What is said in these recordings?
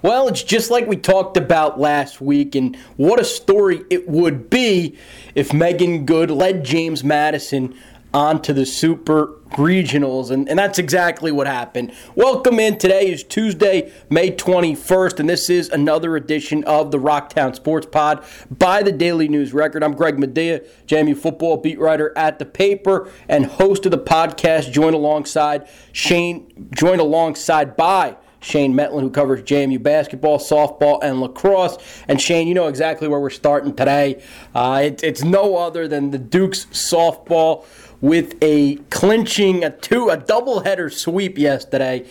Well, it's just like we talked about last week, and what a story it would be if Megan Good led James Madison onto the Super Regionals, and, and that's exactly what happened. Welcome in. Today is Tuesday, May 21st, and this is another edition of the Rocktown Sports Pod by the Daily News Record. I'm Greg Madia, JMU football beat writer at the paper and host of the podcast, joined alongside Shane, joined alongside by Shane Mettlen, who covers JMU basketball, softball, and lacrosse. And Shane, you know exactly where we're starting today. Uh, it, it's no other than the Dukes softball with a clinching a two a doubleheader sweep yesterday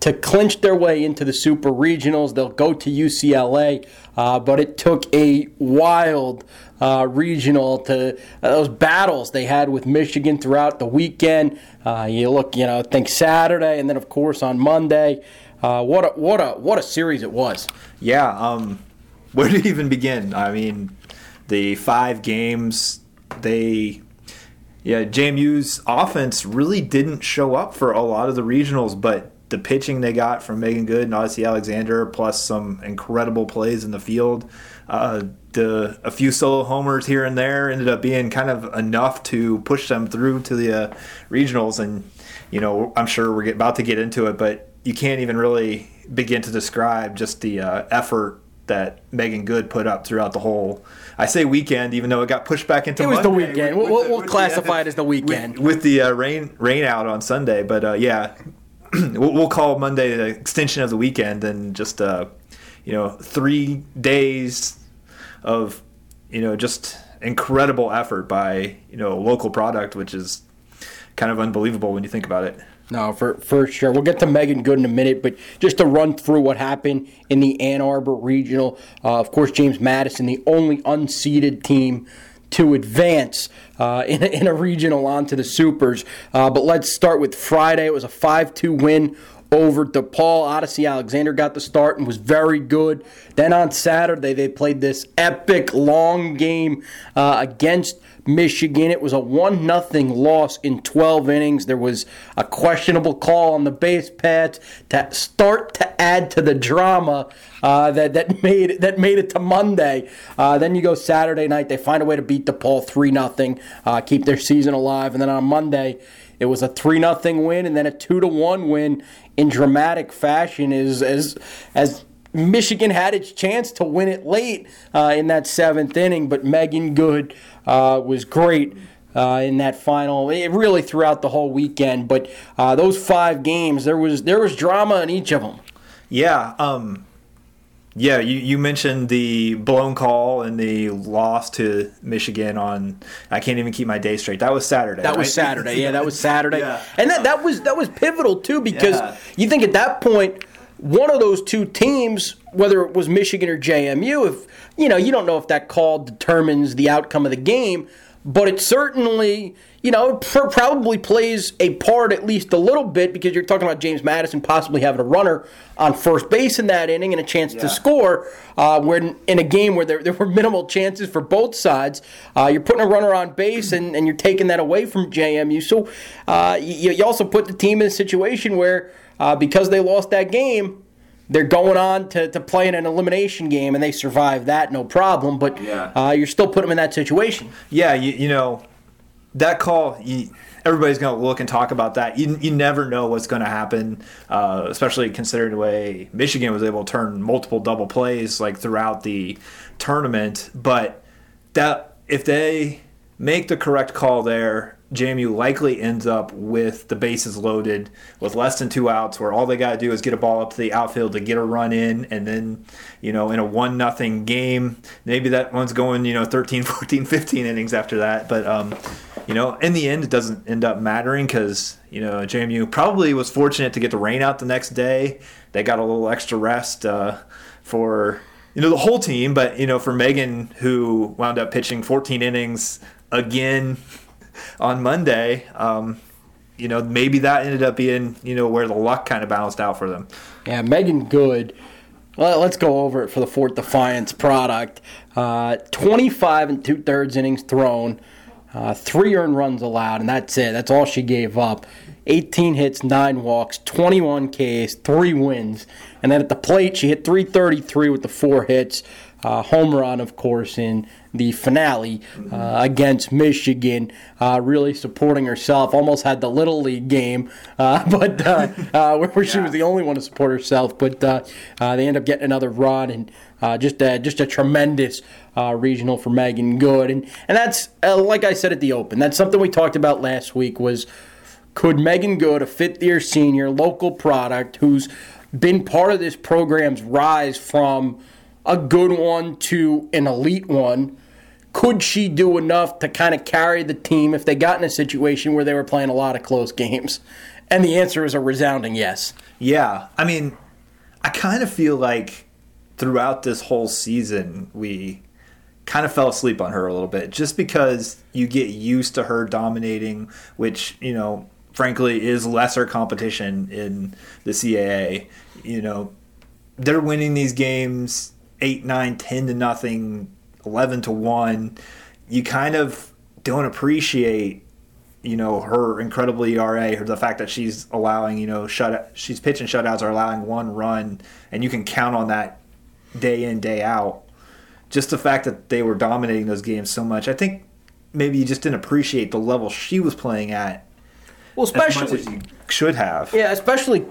to clinch their way into the Super Regionals. They'll go to UCLA, uh, but it took a wild uh, regional to uh, those battles they had with Michigan throughout the weekend. Uh, you look, you know, think Saturday, and then of course on Monday. Uh, what a what a what a series it was. Yeah. Um, where to even begin? I mean, the five games they. Yeah, JMU's offense really didn't show up for a lot of the regionals, but the pitching they got from Megan Good and Odicci Alexander, plus some incredible plays in the field, uh, the a few solo homers here and there ended up being kind of enough to push them through to the uh, regionals. And you know, I'm sure we're about to get into it, but you can't even really begin to describe just the uh, effort that Megan Good put up throughout the whole. I say weekend, even though it got pushed back into. It was Monday the weekend. with- we'll with we'll classify it as the weekend. with, with the uh, rain rain out on Sunday. But uh, yeah, we'll, we'll call Monday the extension of the weekend and just uh, you know three days of you know just incredible effort by you know a local product, which is kind of unbelievable when you think about it. No, for for sure. We'll get to Megan Good in a minute, but just to run through what happened in the Ann Arbor Regional. Uh, of course, James Madison, the only unseeded team to advance uh, in, a, in a regional onto the Supers. Uh, but let's start with Friday. It was a 5 2 win over DePaul. Odicci Alexander got the start and was very good. Then on Saturday, they played this epic long game uh, against Michigan. It was a 1 0 loss in 12 innings. There was a questionable call on the base paths to start to add to the drama uh, that, that, made, that made it to Monday. Uh, then you go Saturday night, they find a way to beat DePaul 3 0, uh, keep their season alive. And then on Monday, it was a 3 0 win and then a 2 to 1 win in dramatic fashion as, as, as Michigan had its chance to win it late uh, in that seventh inning, but Megan Good uh, was great. Uh, in that final, it really throughout the whole weekend, but uh, those five games, there was there was drama in each of them. Yeah. Um, yeah, you, you mentioned the blown call and the loss to Michigan on. I can't even keep my day straight. That was Saturday. That was? Saturday. Yeah, that was Saturday. Yeah. And that, that was that was pivotal too because Yeah. you think at that point one of those two teams, whether it was Michigan or JMU, if you know, you don't know if that call determines the outcome of the game, but it certainly, you know, pr- probably plays a part at least a little bit because you're talking about James Madison possibly having a runner on first base in that inning and a chance to score. Uh, when in a game where there, there were minimal chances for both sides, uh, you're putting a runner on base and, and you're taking that away from JMU. So uh, you, you also put the team in a situation where uh, because they lost that game, they're going on to, to play in an elimination game and they survive that no problem. But Yeah. uh, you're still putting them in that situation. Yeah, you, you know, that call, you, everybody's going to look and talk about that. You, you never know what's going to happen, uh, especially considering the way Michigan was able to turn multiple double plays like throughout the tournament. But that if they make the correct call there, JMU likely ends up with the bases loaded with less than two outs, where all they got to do is get a ball up to the outfield to get a run in, and then, you know, in a one nothing game, maybe that one's going, you know, 13, 14, 15 innings after that. But, um, you know, in the end, it doesn't end up mattering because, you know, JMU probably was fortunate to get the rain out the next day. They got a little extra rest uh, for, you know, the whole team, but, you know, for Megan, who wound up pitching 14 innings again on Monday, um, you know, maybe that ended up being, you know, where the luck kind of balanced out for them. Yeah, Megan Good. Well, let's go over it for the Fort Defiance product. Uh, 25 and two thirds innings thrown, uh, three earned runs allowed, and that's it. That's all she gave up. 18 hits, 9 walks, 21 Ks, 3 wins. And then at the plate, she hit 333 with the 4 hits. Uh, home run, of course, in the finale uh, against Michigan, uh, really supporting herself. Almost had the Little League game, uh, but uh, uh, where, she was the only one to support herself. But they end up getting another run, and just a, just a tremendous regional for Megan Good. And and that's like I said at the Open. That's something we talked about last week. Was could Megan Good, a fifth year senior, local product, who's been part of this program's rise from a good one to an elite one, could she do enough to kind of carry the team if they got in a situation where they were playing a lot of close games? And the answer is a resounding yes. Yeah. I mean, I kind of feel like throughout this whole season, we kind of fell asleep on her a little bit just because you get used to her dominating, which, you know, frankly is lesser competition in the CAA. You know, they're winning these games 8, 9, 10 to nothing 11 to 1, you kind of don't appreciate you know her incredible ERA, her the fact that she's allowing you know shut she's pitching shutouts or allowing one run, and you can count on that day in day out. Just the fact that they were dominating those games so much, I think maybe you just didn't appreciate the level she was playing at. Well, especially as as you should have. Yeah, especially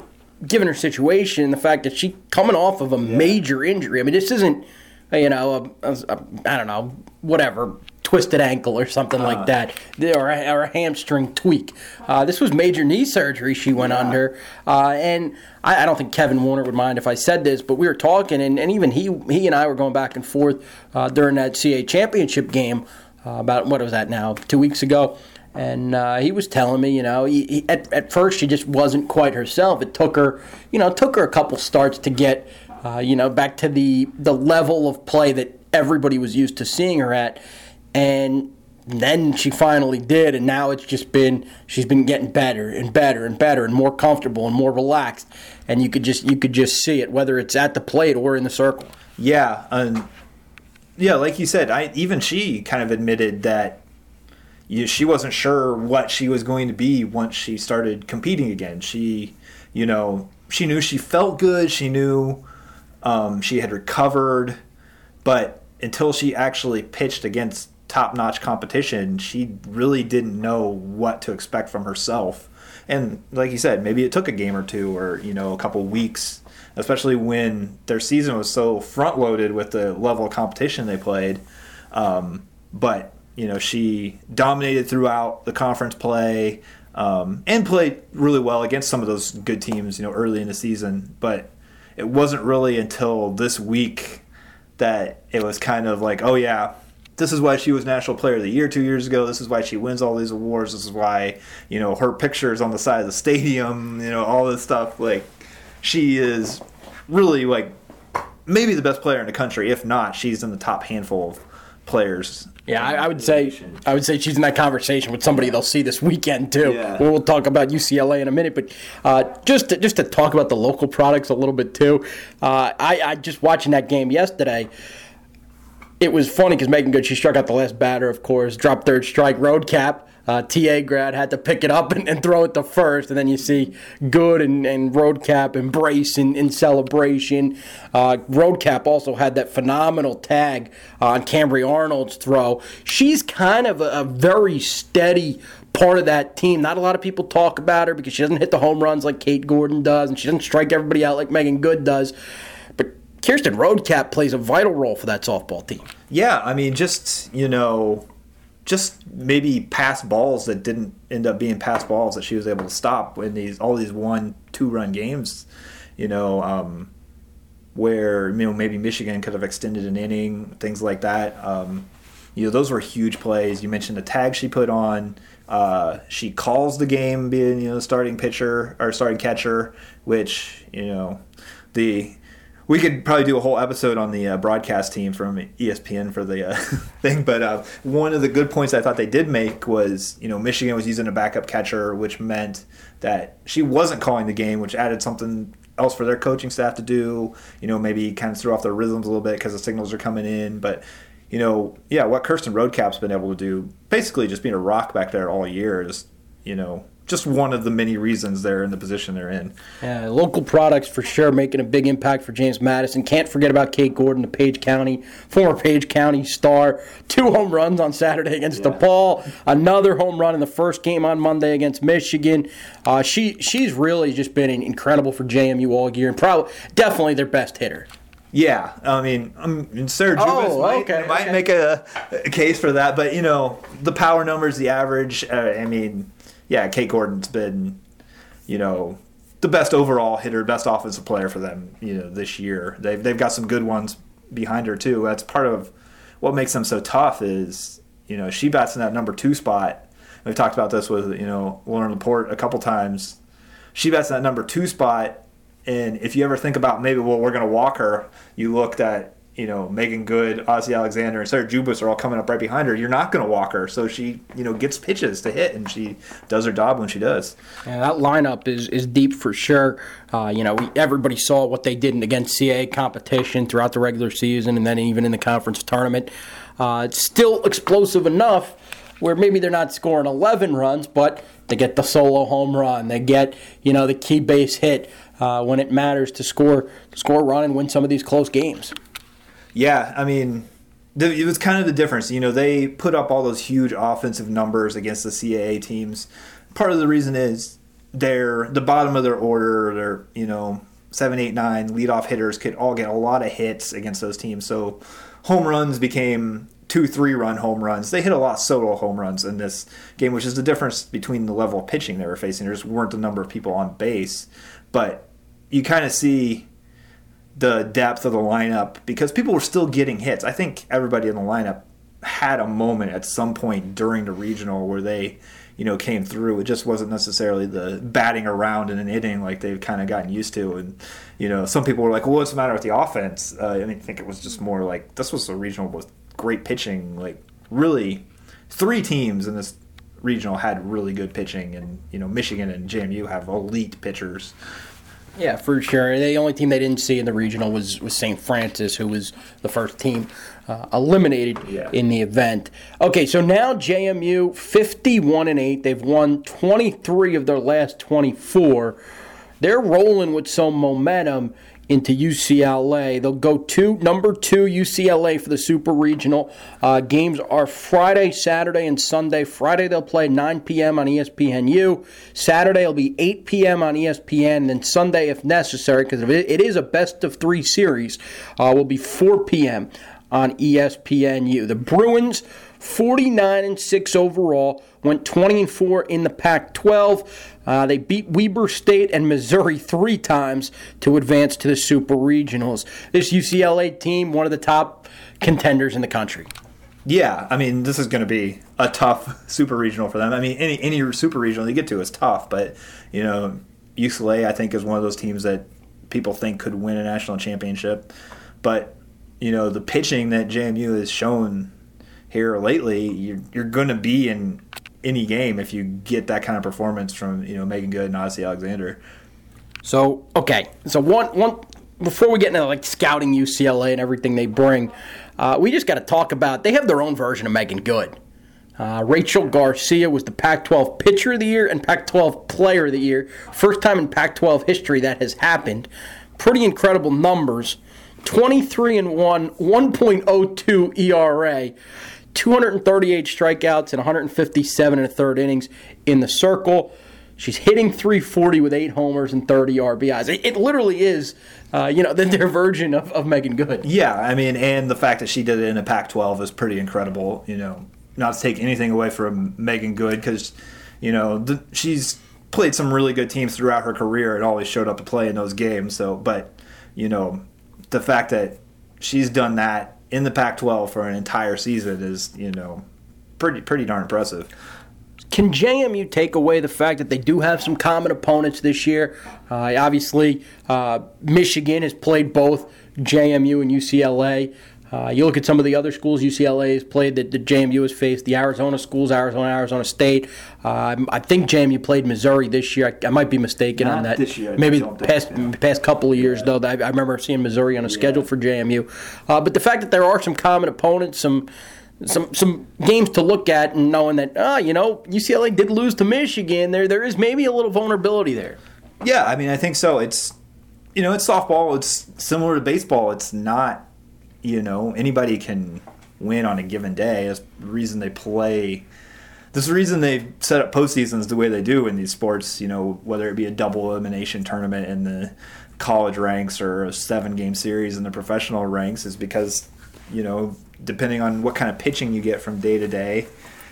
given her situation, the fact that she coming off of a yeah. major injury. I mean, this isn't you know, a, a, a, I don't know, whatever, twisted ankle or something uh, like that, or a, or a hamstring tweak. Uh, this was major knee surgery she went yeah. under, uh, and I, I, don't think Kevin Warner would mind if I said this, but we were talking, and, and even he he and I were going back and forth uh, during that CAA championship game uh, about what was that now two weeks ago. And uh, he was telling me, you know, he, he, at, at first she just wasn't quite herself. It took her, you know, took her a couple starts to get uh, you know, back to the the level of play that everybody was used to seeing her at, and then she finally did, and now it's just been she's been getting better and better and better and more comfortable and more relaxed, and you could just you could just see it whether it's at the plate or in the circle. Yeah, and yeah, like you said, I even she kind of admitted that you, she wasn't sure what she was going to be once she started competing again. She, you know, she knew she felt good. She knew um, she had recovered, but until she actually pitched against top notch competition, she really didn't know what to expect from herself. And like you said, maybe it took a game or two or, you know, a couple weeks, especially when their season was so front loaded with the level of competition they played. Um, but, you know, she dominated throughout the conference play um, and played really well against some of those good teams, you know, early in the season. But it wasn't really until this week that it was kind of like, oh yeah, this is why she was National Player of the Year two years ago. This is why she wins all these awards. This is why you know her pictures on the side of the stadium. You know all this stuff. Like she is really like maybe the best player in the country. If not, she's in the top handful of players. Yeah, I, I, would say I would say she's in that conversation with somebody they'll see this weekend too. Yeah. We'll talk about UCLA in a minute, but uh, just to, just to talk about the local products a little bit too. Uh, I, I just watching that game yesterday it was funny because Megan Good, she struck out the last batter, of course, dropped third strike, Roadcap. Uh, TA grad had to pick it up and, and, throw it to first, and then you see Good and, and Roadcap embrace in, in celebration. Uh, Roadcap also had that phenomenal tag on Cambry Arnold's throw. She's kind of a, a very steady part of that team. Not a lot of people talk about her because she doesn't hit the home runs like Kate Gordon does, and she doesn't strike everybody out like Megan Good does. Kirsten Roadcap plays a vital role for that softball team. Yeah, I mean, just you know, just maybe pass balls that didn't end up being pass balls that she was able to stop in these all these one two run games. You know, um, where you know maybe Michigan could have extended an inning, things like that. Um, you know, those were huge plays. You mentioned the tag she put on. Uh, she calls the game being you know starting pitcher or starting catcher, which you know the we could probably do a whole episode on the uh, broadcast team from ESPN for the uh, thing. But uh, one of the good points I thought they did make was, you know, Michigan was using a backup catcher, which meant that she wasn't calling the game, which added something else for their coaching staff to do. You know, maybe kind of threw off their rhythms a little bit because the signals are coming in. But you know, yeah, what Kirsten Roadcap's been able to do, basically just being a rock back there all year, just you know, just one of the many reasons they're in the position they're in. Yeah, local products for sure making a big impact for James Madison. Can't forget about Kate Gordon, the Page County, former Page County star. Two home runs on Saturday against Yeah. DePaul. Another home run in the first game on Monday against Michigan. Uh, she she's really just been incredible for JMU all year and probably definitely their best hitter. Yeah, I mean, um, Sarah Jubas Oh, might, okay, might okay. make a, a case for that, but you know, the power numbers, the average. Uh, I mean, yeah, Kate Gordon's been, you know, the best overall hitter, best offensive player for them. You know, this year they've they've got some good ones behind her too. That's part of what makes them so tough. Is you know she bats in that number two spot. We've talked about this with you know Loren LaPorte a couple times. She bats in that number two spot, and if you ever think about maybe, well, we're to walk her, you looked at, you know, Megan Good, Ozzy Alexander, and Sarah Jubas are all coming up right behind her. You're not going to walk her. So she, you know, gets pitches to hit, and she does her job when she does. Yeah, that lineup is, is deep for sure. Uh, you know, we, everybody saw what they did against CAA competition throughout the regular season and then even in the conference tournament. Uh, it's still explosive enough where maybe they're not scoring 11 runs, but they get the solo home run. They get, you know, the key base hit uh, when it matters to score, score a run and win some of these close games. Yeah, I mean, it was kind of the difference. You know, they put up all those huge offensive numbers against the CAA teams. Part of the reason is they're the bottom of their order. They're you know seven, eight, nine leadoff hitters could all get a lot of hits against those teams. So home runs became two, three run home runs. They hit a lot of solo home runs in this game, which is the difference between the level of pitching they were facing. There just weren't the number of people on base, but you kind of see the depth of the lineup because people were still getting hits. I think everybody in the lineup had a moment at some point during the regional where they, you know, came through. It just wasn't necessarily the batting around in an inning like they've kind of gotten used to. And you know, some people were like, "Well, what's the matter with the offense?" Uh, I think it was just more like this was a regional with great pitching. Like really, three teams in this regional had really good pitching, and you know, Michigan and JMU have elite pitchers. Yeah, for sure. The only team they didn't see in the regional was, was St. Francis, who was the first team uh, eliminated Yeah. in the event. Okay, so now JMU 51 and 8. They've won 23 of their last 24. They're rolling with some momentum into UCLA. They'll go to number two UCLA for the Super Regional. Uh, games are Friday, Saturday, and Sunday. Friday they'll play 9 p.m. on ESPNU. Saturday it'll be 8 p.m. on ESPN. And then Sunday, if necessary, because it is a best of three series, uh, will be 4 p.m. on ESPNU. The Bruins. 49 and 6 overall, went 20 and 4 in the Pac 12. Uh, they beat Weber State and Missouri three times to advance to the Super Regionals. This UCLA team, one of the top contenders in the country. Yeah, I mean, this is going to be a tough super regional for them. I mean, any any super regional you get to is tough, but you know, UCLA I think is one of those teams that people think could win a national championship. But you know, the pitching that JMU has shown here lately, you're, you're going to be in any game if you get that kind of performance from you know Megan Good and Odicci Alexander. So okay, so one one before we get into like scouting UCLA and everything they bring, uh, we just got to talk about they have their own version of Megan Good. Uh, Rachel Garcia was the Pac-12 Pitcher of the Year and Pac-12 Player of the Year. First time in Pac-12 history that has happened. Pretty incredible numbers. 23 and 1, 1.02 ERA, 238 strikeouts and 157 and a third innings in the circle. She's hitting 340 with eight homers and 30 RBIs. It, it literally is, uh, you know, the, their version of, of Megan Good. Yeah, I mean, and the fact that she did it in a Pac-12 is pretty incredible. You know, not to take anything away from Megan Good because, you know, she's played some really good teams throughout her career and always showed up to play in those games. So, but you know, the fact that she's done that in the Pac-12 for an entire season is, you know, pretty pretty darn impressive. Can JMU take away the fact that they do have some common opponents this year? Uh, obviously, uh, Michigan has played both JMU and UCLA. Uh, you look at some of the other schools UCLA has played that the JMU has faced, the Arizona schools, Arizona, Arizona State. Uh, I think JMU played Missouri this year. I, I might be mistaken Not on that. this year, Maybe think, past yeah. past couple of years though. I, I remember seeing Missouri on a schedule for JMU. Uh, but the fact that there are some common opponents, some some some games to look at and knowing that ah you know UCLA did lose to Michigan there there is maybe a little vulnerability there. Yeah, I mean I think so. It's you know it's softball. It's similar to baseball. It's not you know anybody can win on a given day. That's the reason they play. The reason they set up postseasons the way they do in these sports. You know whether it be a double elimination tournament in the college ranks or a seven game series in the professional ranks is because you know depending on what kind of pitching you get from day to day,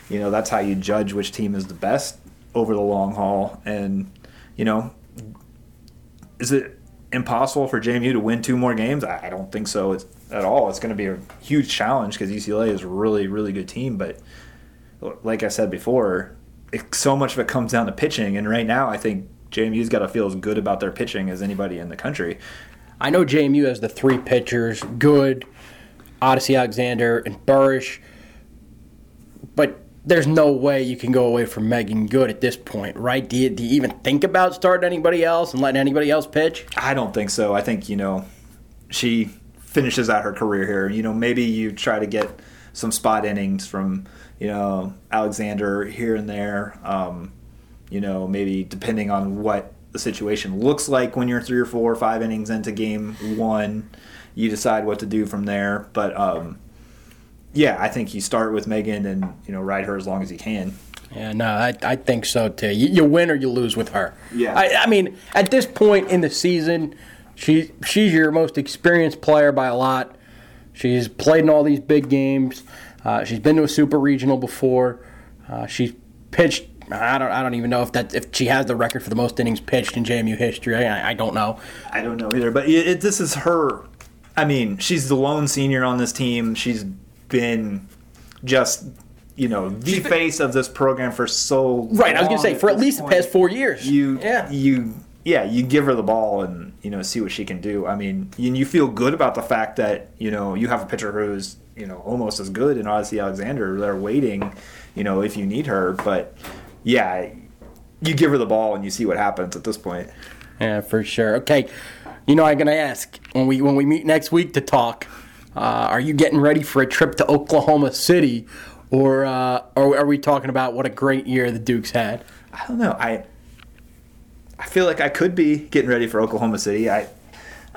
you know, that's how you judge which team is the best over the long haul. And, you know, is it impossible for JMU to win two more games? I don't think so at all. It's going to be a huge challenge because UCLA is a really, really good team. But like I said before, it, so much of it comes down to pitching. And right now, I think JMU's got to feel as good about their pitching as anybody in the country. I know JMU has the three pitchers, good, Odicci Alexander and Burish. But there's no way you can go away from Megan Good at this point, right? Do you, do you even think about starting anybody else and letting anybody else pitch? I don't think so. I think, you know, she finishes out her career here. You know, maybe you try to get some spot innings from, you know, Alexander here and there. Um, you know, maybe depending on what the situation looks like when you're three or four or five innings into game one you decide what to do from there. But um, yeah, I think you start with Megan and you know ride her as long as you can. Yeah, no, I, I think so too. You, you win or you lose with her. Yeah. I, I mean, at this point in the season, she she's your most experienced player by a lot. She's played in all these big games. Uh, she's been to a super regional before. Uh, she's pitched. I don't. I don't even know if that if she has the record for the most innings pitched in JMU history. I, I don't know. I don't know either. But it, it, this is her I mean, she's the lone senior on this team. She's been just you know the face of this program for so right. I was gonna say for at least the past four years. You yeah you yeah you give her the ball and you know see what she can do. I mean, you, you feel good about the fact that you know you have a pitcher who's you know almost as good in Odicci Alexander. They're waiting, you know, if you need her. But yeah, you give her the ball and you see what happens at this point. Yeah, for sure. Okay. You know, I'm going to ask when we when we meet next week to talk. Uh, are you getting ready for a trip to Oklahoma City, or uh, or are we talking about what a great year the Dukes had? I don't know. I I feel like I could be getting ready for Oklahoma City. I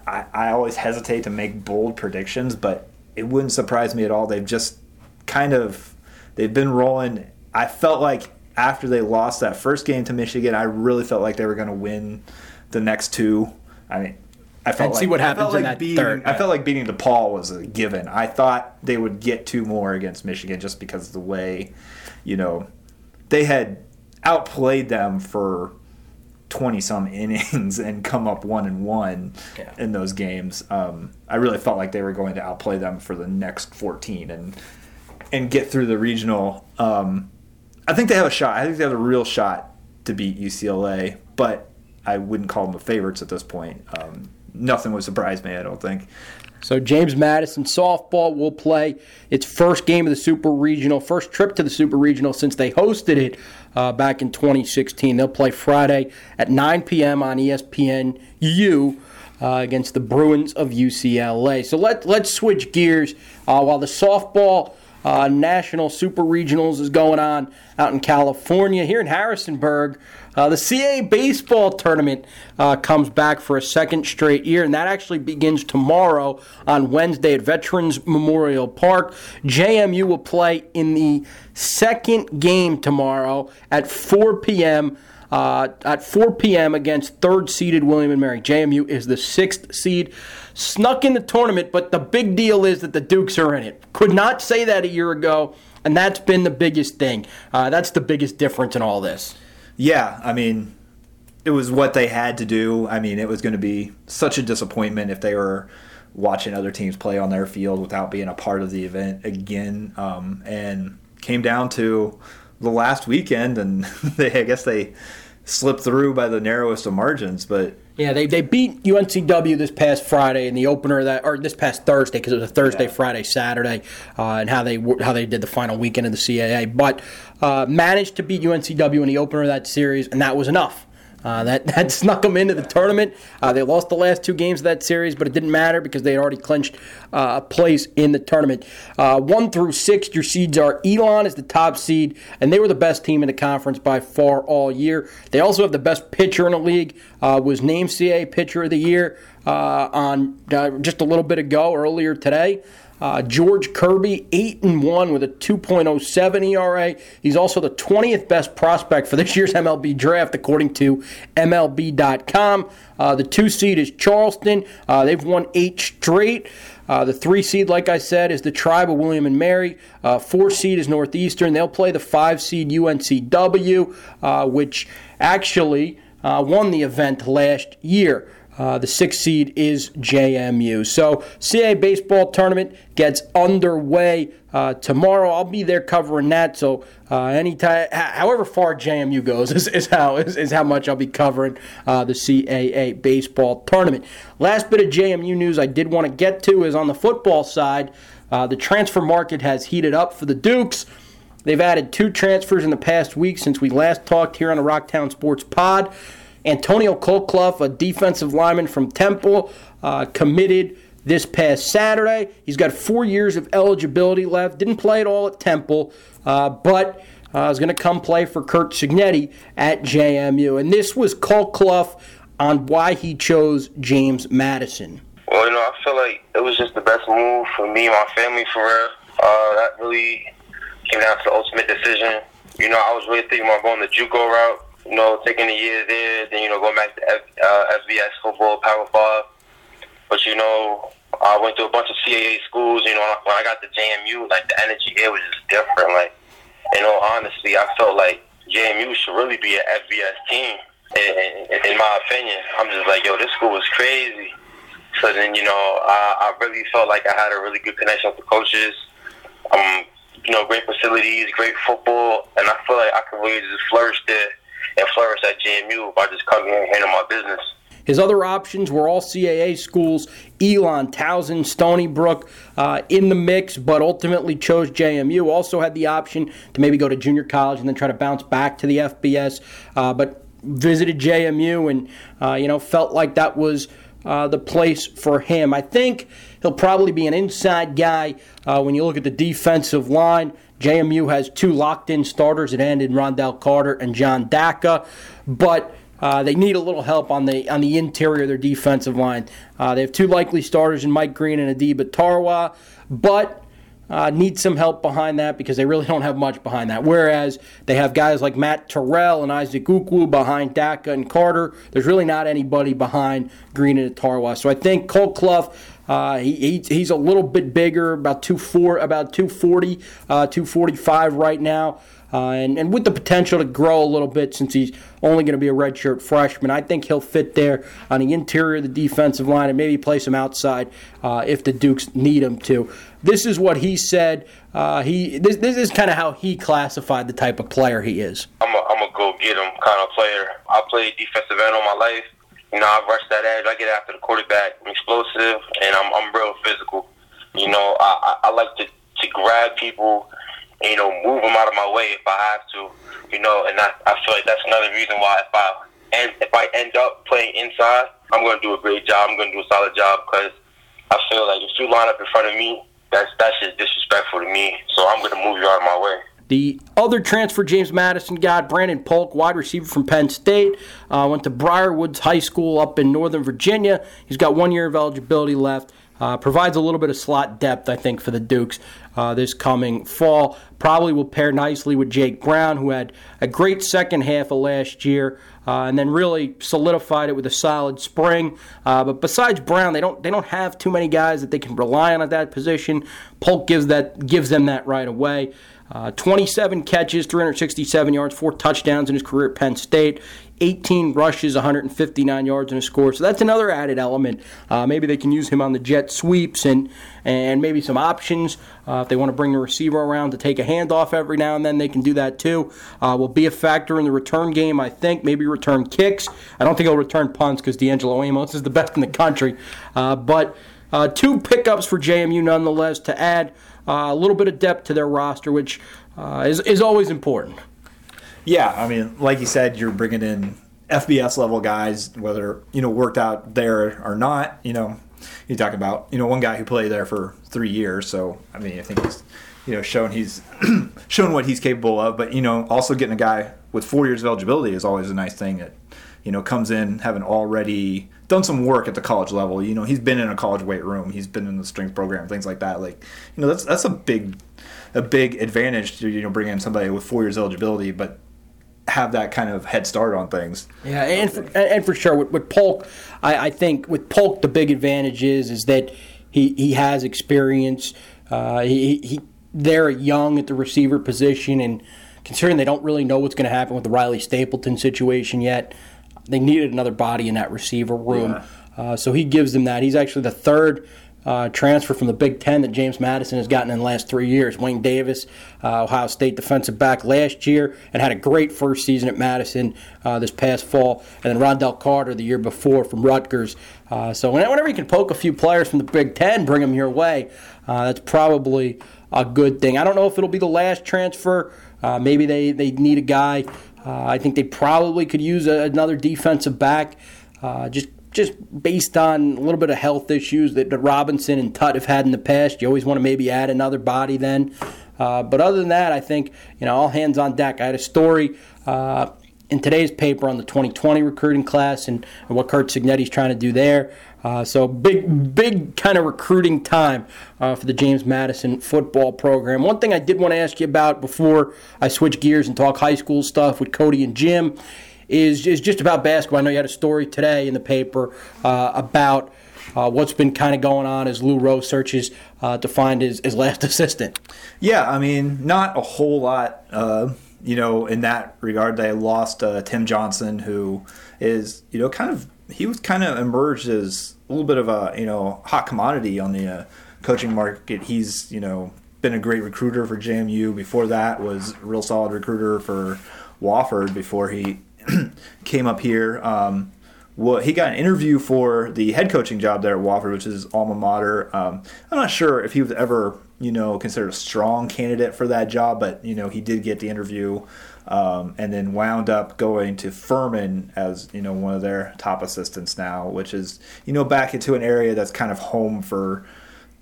I, I always hesitate to make bold predictions, but it wouldn't surprise me at all. They've just kind of they've been rolling. I felt like after they lost that first game to Michigan, I really felt like they were going to win the next two. I mean, I felt and like, see what happens like in that beating, third. I felt like beating DePaul was a given. I thought they would get two more against Michigan just because of the way, you know, they had outplayed them for twenty some innings and come up one and one yeah. in those games. Um, I really felt like they were going to outplay them for the next fourteen and and get through the regional. Um, I think they have a shot. I think they have a real shot to beat UCLA, but I wouldn't call them the favorites at this point. Um, nothing would surprise me. I don't think. So James Madison softball will play its first game of the Super Regional, first trip to the Super Regional since they hosted it uh, back in 2016. They'll play Friday at 9 p.m. on ESPN U. Uh, against the Bruins of UCLA. So let let's switch gears uh, while the softball uh, National Super Regionals is going on out in California. Here in Harrisonburg, uh, the CAA baseball tournament uh, comes back for a second straight year, and that actually begins tomorrow on Wednesday at Veterans Memorial Park. JMU will play in the second game tomorrow at 4 p.m. Uh, at 4 p.m. against third seeded William and Mary. JMU is the sixth seed snuck in the tournament, but the big deal is that the Dukes are in it. Could not say that a year ago, and that's been the biggest thing. Uh, that's the biggest difference in all this. Yeah, I mean, it was what they had to do. I mean, it was going to be such a disappointment if they were watching other teams play on their field without being a part of the event again. Um, and came down to the last weekend, and they, I guess they slipped through by the narrowest of margins, but yeah, they, they beat UNCW this past Friday in the opener that or this past Thursday because it was a Thursday, yeah. Friday, Saturday, uh, and how they how they did the final weekend of the CAA. But uh, managed to beat UNCW in the opener of that series, and that was enough. Uh, that, that snuck them into the tournament. Uh, they lost the last two games of that series, but it didn't matter because they had already clinched uh, a place in the tournament. Uh, one through six, your seeds are Elon is the top seed, and they were the best team in the conference by far all year. They also have the best pitcher in the league. Uh, was named CAA Pitcher of the Year uh, on just a little bit ago, earlier today. Uh, George Kirby, 8 and 1 with a 2.07 ERA. He's also the 20th best prospect for this year's MLB draft, according to MLB.com. Uh, the two seed is Charleston. Uh, they've won eight straight. Uh, the three seed, like I said, is the tribe of William and Mary. Uh, four seed is Northeastern. They'll play the five seed UNCW, uh, which actually won the event last year. Uh, the sixth seed is JMU. So, CAA baseball tournament gets underway uh, tomorrow. I'll be there covering that. So, uh, anytime, however far JMU goes, is, is how is, is, how much I'll be covering uh, the CAA baseball tournament. Last bit of JMU news I did want to get to is on the football side. Uh, the transfer market has heated up for the Dukes. They've added two transfers in the past week since we last talked here on the Rocktown Sports Pod. Antonio Colclough, a defensive lineman from Temple, uh, committed this past Saturday. He's got four years of eligibility left. Didn't play at all at Temple, uh, but uh, is going to come play for Curt Cignetti at JMU. And this was Colclough on why he chose James Madison. Well, you know, I feel like it was just the best move for me my family for real. Uh, that really came down to the ultimate decision. You know, I was really thinking about going the JUCO route you know, taking a year there, then, you know, going back to F, uh, FBS football, Power 5. But, you know, I went to a bunch of CAA schools. You know, when I got to JMU, like, the energy here was just different. Like, in all honesty, I felt like JMU should really be an FBS team. In, in, in my opinion, I'm just like, yo, this school was crazy. So then, you know, I, I really felt like I had a really good connection with the coaches. Um, you know, great facilities, great football, and I feel like I could really just flourish there and flourish at JMU by just coming here and handling my business. His other options were all CAA schools, Elon, Towson, Stony Brook uh, in the mix, but ultimately chose JMU. Also had the option to maybe go to junior college and then try to bounce back to the FBS, uh, but visited JMU and, uh, you know, felt like that was uh, the place for him. I think he'll probably be an inside guy uh, when you look at the defensive line. JMU has two locked in starters at end in Rondell Carter and John Daka, but uh, they need a little help on the on the interior of their defensive line. Uh, they have two likely starters in Mike Green and Adeeb Atariwa, but uh, need some help behind that because they really don't have much behind that. Whereas they have guys like Matt Terrell and Isaac Ukwu behind Daka and Carter. There's really not anybody behind Green and Atariwa. So I think Colclough uh, he, he, he's a little bit bigger, about two four, about 240, uh, 245 right now, uh, and, and with the potential to grow a little bit since he's only going to be a redshirt freshman. I think he'll fit there on the interior of the defensive line and maybe place him outside uh, if the Dukes need him to. This is what he said. Uh, he this, this is kind of how he classified the type of player he is. I'm a, I'm a go get him kind of player. I played defensive end all my life. You know, I rush that edge. I get after the quarterback. I'm explosive, and I'm I'm real physical. You know, I, I, like to to grab people, and, you know, move them out of my way if I have to. You know, and I I feel like that's another reason why if I and if I end up playing inside, I'm going to do a great job. I'm going to do a solid job because I feel like if you line up in front of me, that's that's just disrespectful to me. So I'm going to move you out of my way. The other transfer James Madison got, Brandon Polk, wide receiver from Penn State, uh, went to Briar Woods High School up in Northern Virginia. He's got one year of eligibility left. Uh, provides a little bit of slot depth, I think, for the Dukes uh, this coming fall. Probably will pair nicely with Jake Brown, who had a great second half of last year, uh, and then really solidified it with a solid spring. Uh, but besides Brown, they don't they don't have too many guys that they can rely on at that position. Polk gives that gives them that right away. Uh, 27 catches, 367 yards, four touchdowns in his career at Penn State. 18 rushes, 159 yards in a score. So that's another added element. Uh, maybe they can use him on the jet sweeps and and maybe some options. Uh, if they want to bring the receiver around to take a handoff every now and then, they can do that too. Uh, will be a factor in the return game, I think. Maybe return kicks. I don't think he'll return punts because D'Angelo Amos is the best in the country. Uh, but uh, two pickups for JMU nonetheless to add a little bit of depth to their roster, which uh, is, is always important. Yeah, I mean, like you said, you're bringing in FBS level guys, whether you know worked out there or not. You know, you talk about you know one guy who played there for three years. So I mean, I think he's you know shown he's shown what he's capable of. But you know, also getting a guy with four years of eligibility is always a nice thing. That you know comes in having already done some work at the college level. You know, he's been in a college weight room. He's been in the strength program, things like that. Like you know, that's that's a big a big advantage to you know bring in somebody with four years eligibility, but have that kind of head start on things. Yeah, and for, and for sure with, with Polk, I, I think with Polk the big advantage is is that he, he has experience. Uh, he, he they're young at the receiver position, and considering they don't really know what's going to happen with the Riley Stapleton situation yet, they needed another body in that receiver room. Yeah. Uh, so he gives them that. He's actually the third uh, transfer from the Big Ten that James Madison has gotten in the last three years. Wayne Davis, uh, Ohio State defensive back last year, and had a great first season at Madison uh, this past fall. And then Rondell Carter the year before from Rutgers. Uh, so whenever you can poke a few players from the Big Ten, bring them your way. Uh, that's probably a good thing. I don't know if it'll be the last transfer. Uh, maybe they, they need a guy. I think they probably could use a, another defensive back. just just based on a little bit of health issues that, Robinson and Tutt have had in the past. You always want to maybe add another body then. Uh, but other than that, I think you know all hands on deck. I had a story uh, in today's paper on the 2020 recruiting class and, and what Curt Cignetti's trying to do there. Uh, so big, big kind of recruiting time uh, for the James Madison football program. One thing I did want to ask you about before I switch gears and talk high school stuff with Cody and Jim is, is just about basketball. I know you had a story today in the paper uh, about uh, what's been kind of going on as Lou Rowe searches uh, to find his, his last assistant. Yeah, I mean, not a whole lot, uh, you know, in that regard. They lost uh, Tim Johnson, who is, you know, kind of, he was kind of emerged as a little bit of a, you know, hot commodity on the uh, coaching market. He's, you know, been a great recruiter for JMU. Before that, was a real solid recruiter for Wofford before he came up here. Um, well, he got an interview for the head coaching job there at Wofford, which is alma mater. Um, I'm not sure if he was ever, you know, considered a strong candidate for that job, but you know, he did get the interview, um, and then wound up going to Furman as you know one of their top assistants now, which is you know back into an area that's kind of home for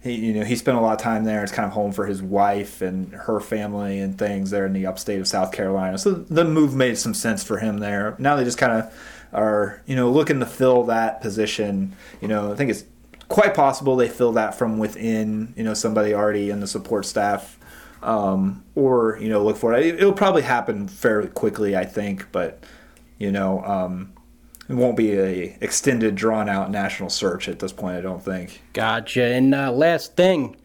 you know he spent a lot of time there. It's kind of home for his wife and her family and things there in the upstate of South Carolina. So the move made some sense for him there. Now they just kind of are you know looking to fill that position. You know I think it's quite possible they fill that from within. You know somebody already in the support staff. Um, or you know look for it. It'll probably happen fairly quickly, I think. But you know, um, it won't be a extended, drawn out national search at this point. I don't think. Gotcha. And uh, last thing,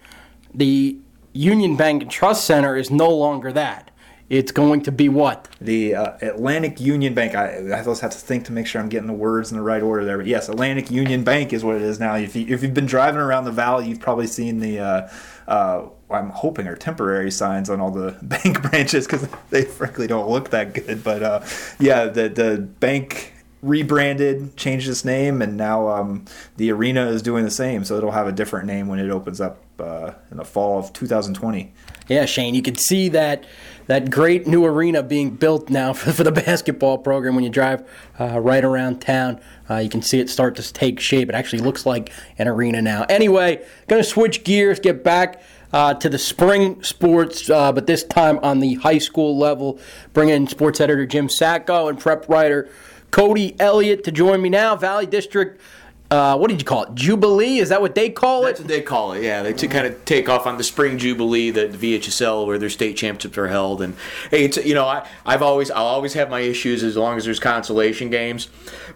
the Union Bank and Trust Center is no longer that. It's going to be what? The uh, Atlantic Union Bank. I, I always have to think to make sure I'm getting the words in the right order there. But yes, Atlantic Union Bank is what it is now. If, you, if you've been driving around the valley, you've probably seen the. Uh, uh, I'm hoping are temporary signs on all the bank branches because they frankly don't look that good. But uh, yeah, the the bank rebranded, changed its name, and now um, the arena is doing the same. So it'll have a different name when it opens up uh, in the fall of 2020. Yeah, Shane, you can see that that great new arena being built now for, for the basketball program. When you drive uh, right around town, uh, you can see it start to take shape. It actually looks like an arena now. Anyway, going to switch gears, get back. Uh, to the spring sports, uh, but this time on the high school level. Bring in sports editor Jim Sacco and prep writer Cody Elliott to join me now. Valley District. Uh, what did you call it? Jubilee? Is that what they call That's it? That's what they call it. Yeah, they to kind of take off on the spring jubilee, the, the VHSL, where their state championships are held. And hey, it's you know I I've always I'll always have my issues as long as there's consolation games,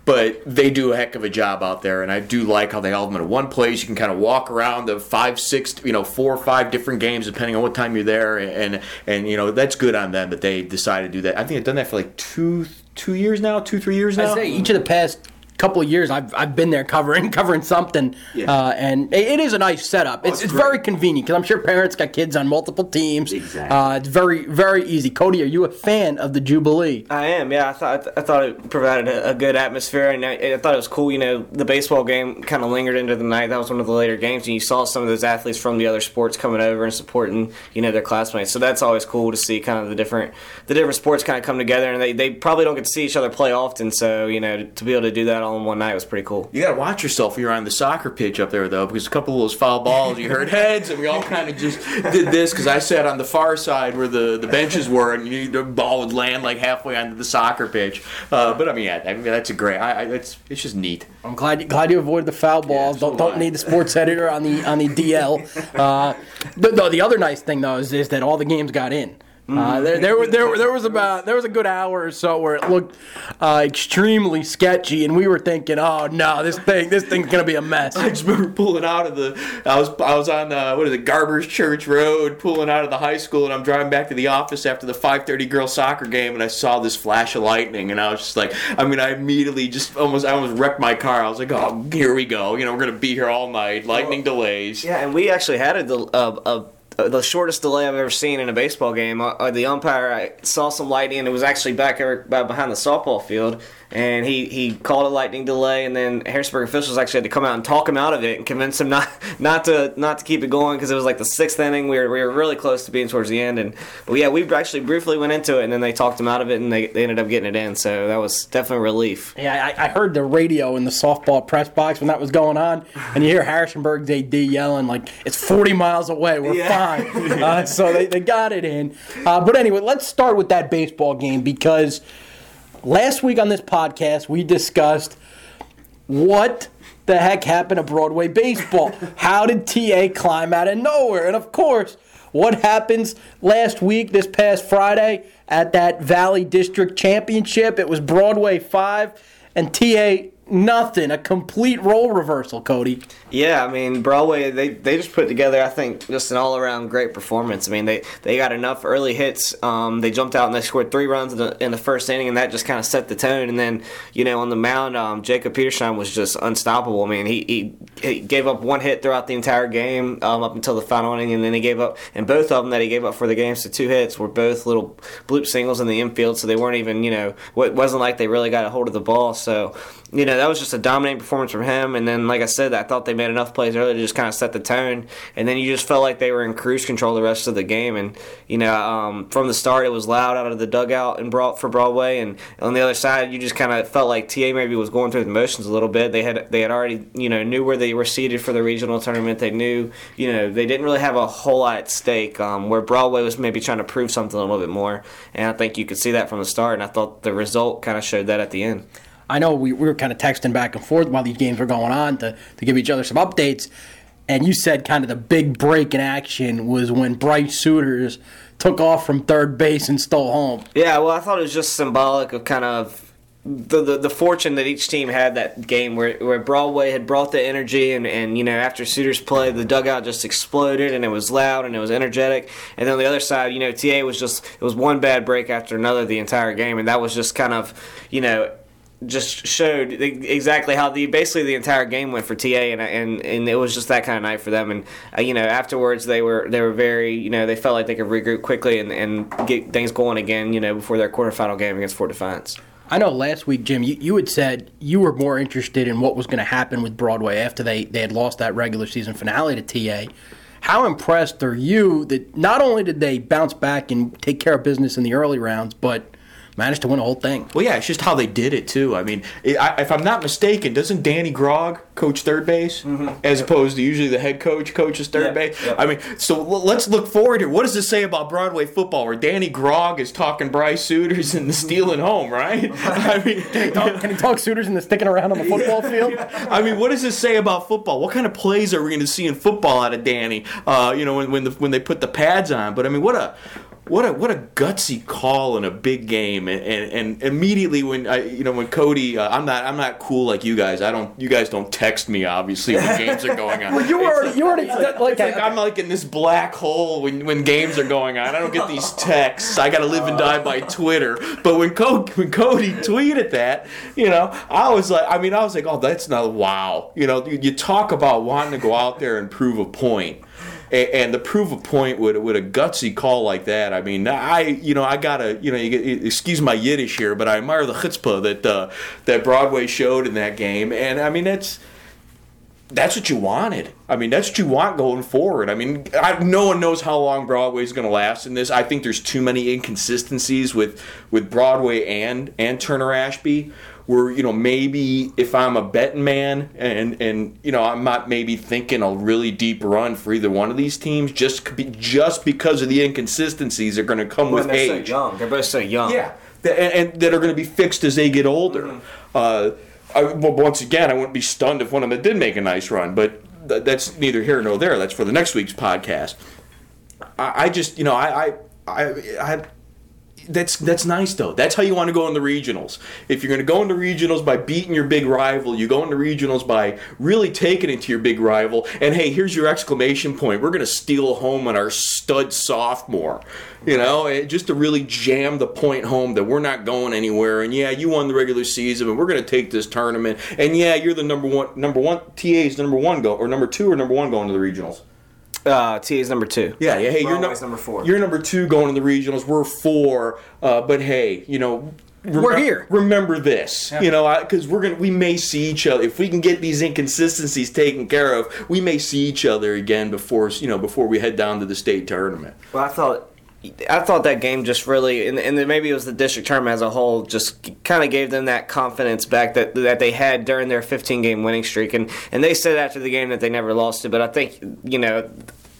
but they do a heck of a job out there, and I do like how they all them in one place. You can kind of walk around the five, six, you know, four or five different games depending on what time you're there, and and you know that's good on them that they decided to do that. I think they've done that for like two two years now, two three years now. I say each of the past couple of years I've, I've been there covering covering something, Yeah. uh, and it, it is a nice setup. it's it's it's very convenient because I'm sure parents got kids on multiple teams. Exactly. Uh, it's very very easy. Cody, are you a fan of the Jubilee? I am, yeah. I thought I thought it provided a, a good atmosphere, and I, I thought it was cool. You know, the baseball game kind of lingered into the night. That was one of the later games, and you saw some of those athletes from the other sports coming over and supporting, you know, their classmates. So that's always cool to see kind of the different the different sports kind of come together, and they, they probably don't get to see each other play often. So you know, to, to be able to do that all in one night was pretty cool. You got to watch yourself when you're on the soccer pitch up there, though, because a couple of those foul balls, you heard heads, and we all kind of just did this because I sat on the far side where the, the benches were, and you, the ball would land like halfway onto the soccer pitch. Uh, but I mean, yeah, I mean, that's a great. I, I, it's it's just neat. I'm glad glad you avoided the foul balls. so don't don't need the sports editor on the on the DL. Uh, the, the, the other nice thing though is, is that all the games got in. Uh, there, there, there, there was about there was a good hour or so where it looked uh, extremely sketchy, and we were thinking, "Oh no, this thing, this thing's gonna be a mess." I just remember pulling out of the. I was I was on uh, what is it, Garber's Church Road, pulling out of the high school, and I'm driving back to the office after the 5:30 girls soccer game, and I saw this flash of lightning, and I was just like, I mean, I immediately just almost I almost wrecked my car. I was like, oh, here we go. You know, we're gonna be here all night. Lightning delays. Yeah, and we actually had a, a, a the shortest delay I've ever seen in a baseball game. Uh, the umpire I saw some lightning, and it was actually back back behind the softball field, and he, he called a lightning delay, and then Harrisburg officials actually had to come out and talk him out of it and convince him not not to not to keep it going because it was like the sixth inning. We were, we were really close to being towards the end, and but yeah, we actually briefly went into it, and then they talked him out of it, and they, they ended up getting it in. So that was definitely a relief. Yeah, I, I heard the radio in the softball press box when that was going on, and you hear Harrisonburg's AD yelling like, "It's 40 miles away. We're Yeah. fine." Uh, so they, they got it in. Uh, but anyway, let's start with that baseball game because last week on this podcast we discussed what the heck happened to Broadway baseball. How did TA climb out of nowhere? And of course, what happens last week, this past Friday, at that Valley District Championship? It was Broadway 5 and TA nothing. A complete role reversal, Cody. Yeah, I mean Broadway they, they just put together I think just an all around great performance. I mean they, they got enough early hits. Um, they jumped out and they scored three runs in the, in the first inning and that just kind of set the tone. And then you know on the mound um, Jacob Petershine was just unstoppable. I mean he, he, he gave up one hit throughout the entire game um, up until the final inning and then he gave up and both of them that he gave up for the game so two hits were both little bloop singles in the infield so they weren't even you know it wasn't like they really got a hold of the ball. So you know that was just a dominating performance from him. And then like I said I thought they made enough plays early to just kind of set the tone. And then you just felt like they were in cruise control the rest of the game. And you know, um, from the start, it was loud out of the dugout and brought for Broadway. And on the other side, you just kind of felt like TA maybe was going through the motions a little bit. They had they had already you know knew where they were seated for the regional tournament. They knew you know they didn't really have a whole lot at stake. Um, where Broadway was maybe trying to prove something a little bit more. And I think you could see that from the start. And I thought the result kind of showed that at the end. I know we, we were kind of texting back and forth while these games were going on to, to give each other some updates. And you said kind of the big break in action was when Bryce Suitors took off from third base and stole home. Yeah, well, I thought it was just symbolic of kind of the, the, the fortune that each team had that game where, where Broadway had brought the energy and, and you know after Suitors play the dugout just exploded and it was loud and it was energetic and then on the other side you know TA was just it was one bad break after another the entire game and that was just kind of you know just showed exactly how the basically the entire game went for TA and and and it was just that kind of night for them and uh, you know afterwards they were they were very you know they felt like they could regroup quickly and, and get things going again you know before their quarterfinal game against Fort Defiance. I know last week, Jim, you, you had said you were more interested in what was going to happen with Broadway after they, they had lost that regular season finale to TA. How impressed are you that not only did they bounce back and take care of business in the early rounds, but managed to win the whole thing? Well, yeah, it's just how they did it too. I mean, it, I, if I'm not mistaken, doesn't Danny Grogg coach third base as opposed to usually the head coach coaches third Yeah, base? yep. I mean, so l- let's look forward here. What does this say about Broadway football, where Danny Grogg is talking Bryce Suitors and the stealing home, right? I mean, Can he talk suitors into sticking around on the football field? I mean, what does this say about football? What kind of plays are we going to see in football out of Danny? Uh, you know, when when, the, when they put the pads on. But I mean, what a what a what a gutsy call in a big game, and, and, and immediately when I you know when Cody, uh, I'm not I'm not cool like you guys. I don't you guys don't text me obviously when games are going on. Well, you already, like- you already like, like, it's like I'm like in this black hole when, when games are going on. I don't get these texts. I got to live and die by Twitter. But when Cody, when Cody tweeted that, you know, I was like, I mean, I was like, oh, that's not wow. You know, you, you talk about wanting to go out there and prove a point. And to prove a point with with a gutsy call like that, I mean, I you know I gotta you know you excuse my Yiddish here, but I admire the chutzpah that uh, that Broadway showed in that game, and I mean that's that's what you wanted. I mean, that's what you want going forward. I mean, I, no one knows how long Broadway is going to last in this. I think there's too many inconsistencies with with Broadway and and Turner Ashby. Where you know maybe if I'm a betting man and and you know I'm not maybe thinking a really deep run for either one of these teams just be, just because of the inconsistencies that are going to come with When they're age. so young, they're both so young. Yeah, and, and that are going to be fixed as they get older. Uh, I, well, once again, I wouldn't be stunned if one of them did make a nice run, but th- that's neither here nor there. That's for the next week's podcast. I, I just, you know, I, I, I, I that's that's nice though. That's how you want to go in the regionals. If you're going to go into regionals by beating your big rival, you go into regionals by really taking it to your big rival. And hey, here's your exclamation point. We're going to steal home on our stud sophomore. You know, eh, just to really jam the point home that we're not going anywhere. And yeah, you won the regular season, but we're going to take this tournament. And yeah, you're the number one. Number one. TA's the number one go or number two or number one going to the regionals. Uh, T is number two. Yeah, yeah. Hey, you're Broadway's num- number four. You're number two going to the regionals. We're four. Uh, but hey, you know. We're here. Remember this, you know, because we're gonna we may see each other if we can get these inconsistencies taken care of. We may see each other again before you know before we head down to the state tournament. Well, I thought. I thought that game just really, and, and maybe it was the district tournament as a whole, just kind of gave them that confidence back that that they had during their 15 game winning streak, and and they said after the game that they never lost it, but I think you know.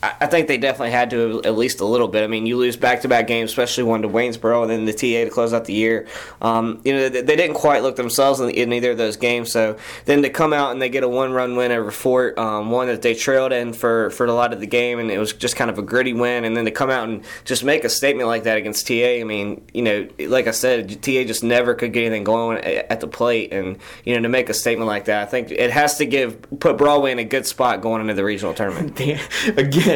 I think they definitely had to at least a little bit. I mean, you lose back-to-back games, especially one to Waynesboro and then the TA to close out the year. Um, you know, they, they didn't quite look themselves in, in either of those games. So then to come out and they get a one-run win over Fort, um, one that they trailed in for for a lot of the game, and it was just kind of a gritty win. And then to come out and just make a statement like that against TA, I mean, you know, like I said, TA just never could get anything going at at the plate, and you know, to make a statement like that, I think it has to give put Broadway in a good spot going into the regional tournament. Dan,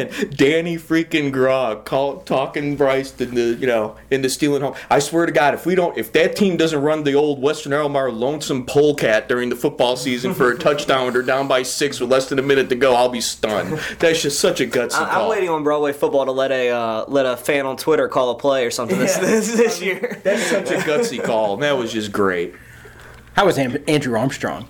again, Danny freaking Grogg call, talking Bryce in the you know into stealing home. I swear to God, if we don't, if that team doesn't run the old Western Albemarle lonesome polecat during the football season for a touchdown when they're down by six with less than a minute to go, I'll be stunned. That's just such a gutsy I- call. I'm waiting on Broadway football to let a uh, let a fan on Twitter call a play or something this, this, this year. That's such a gutsy call. And that was just great. How was Andrew Armstrong?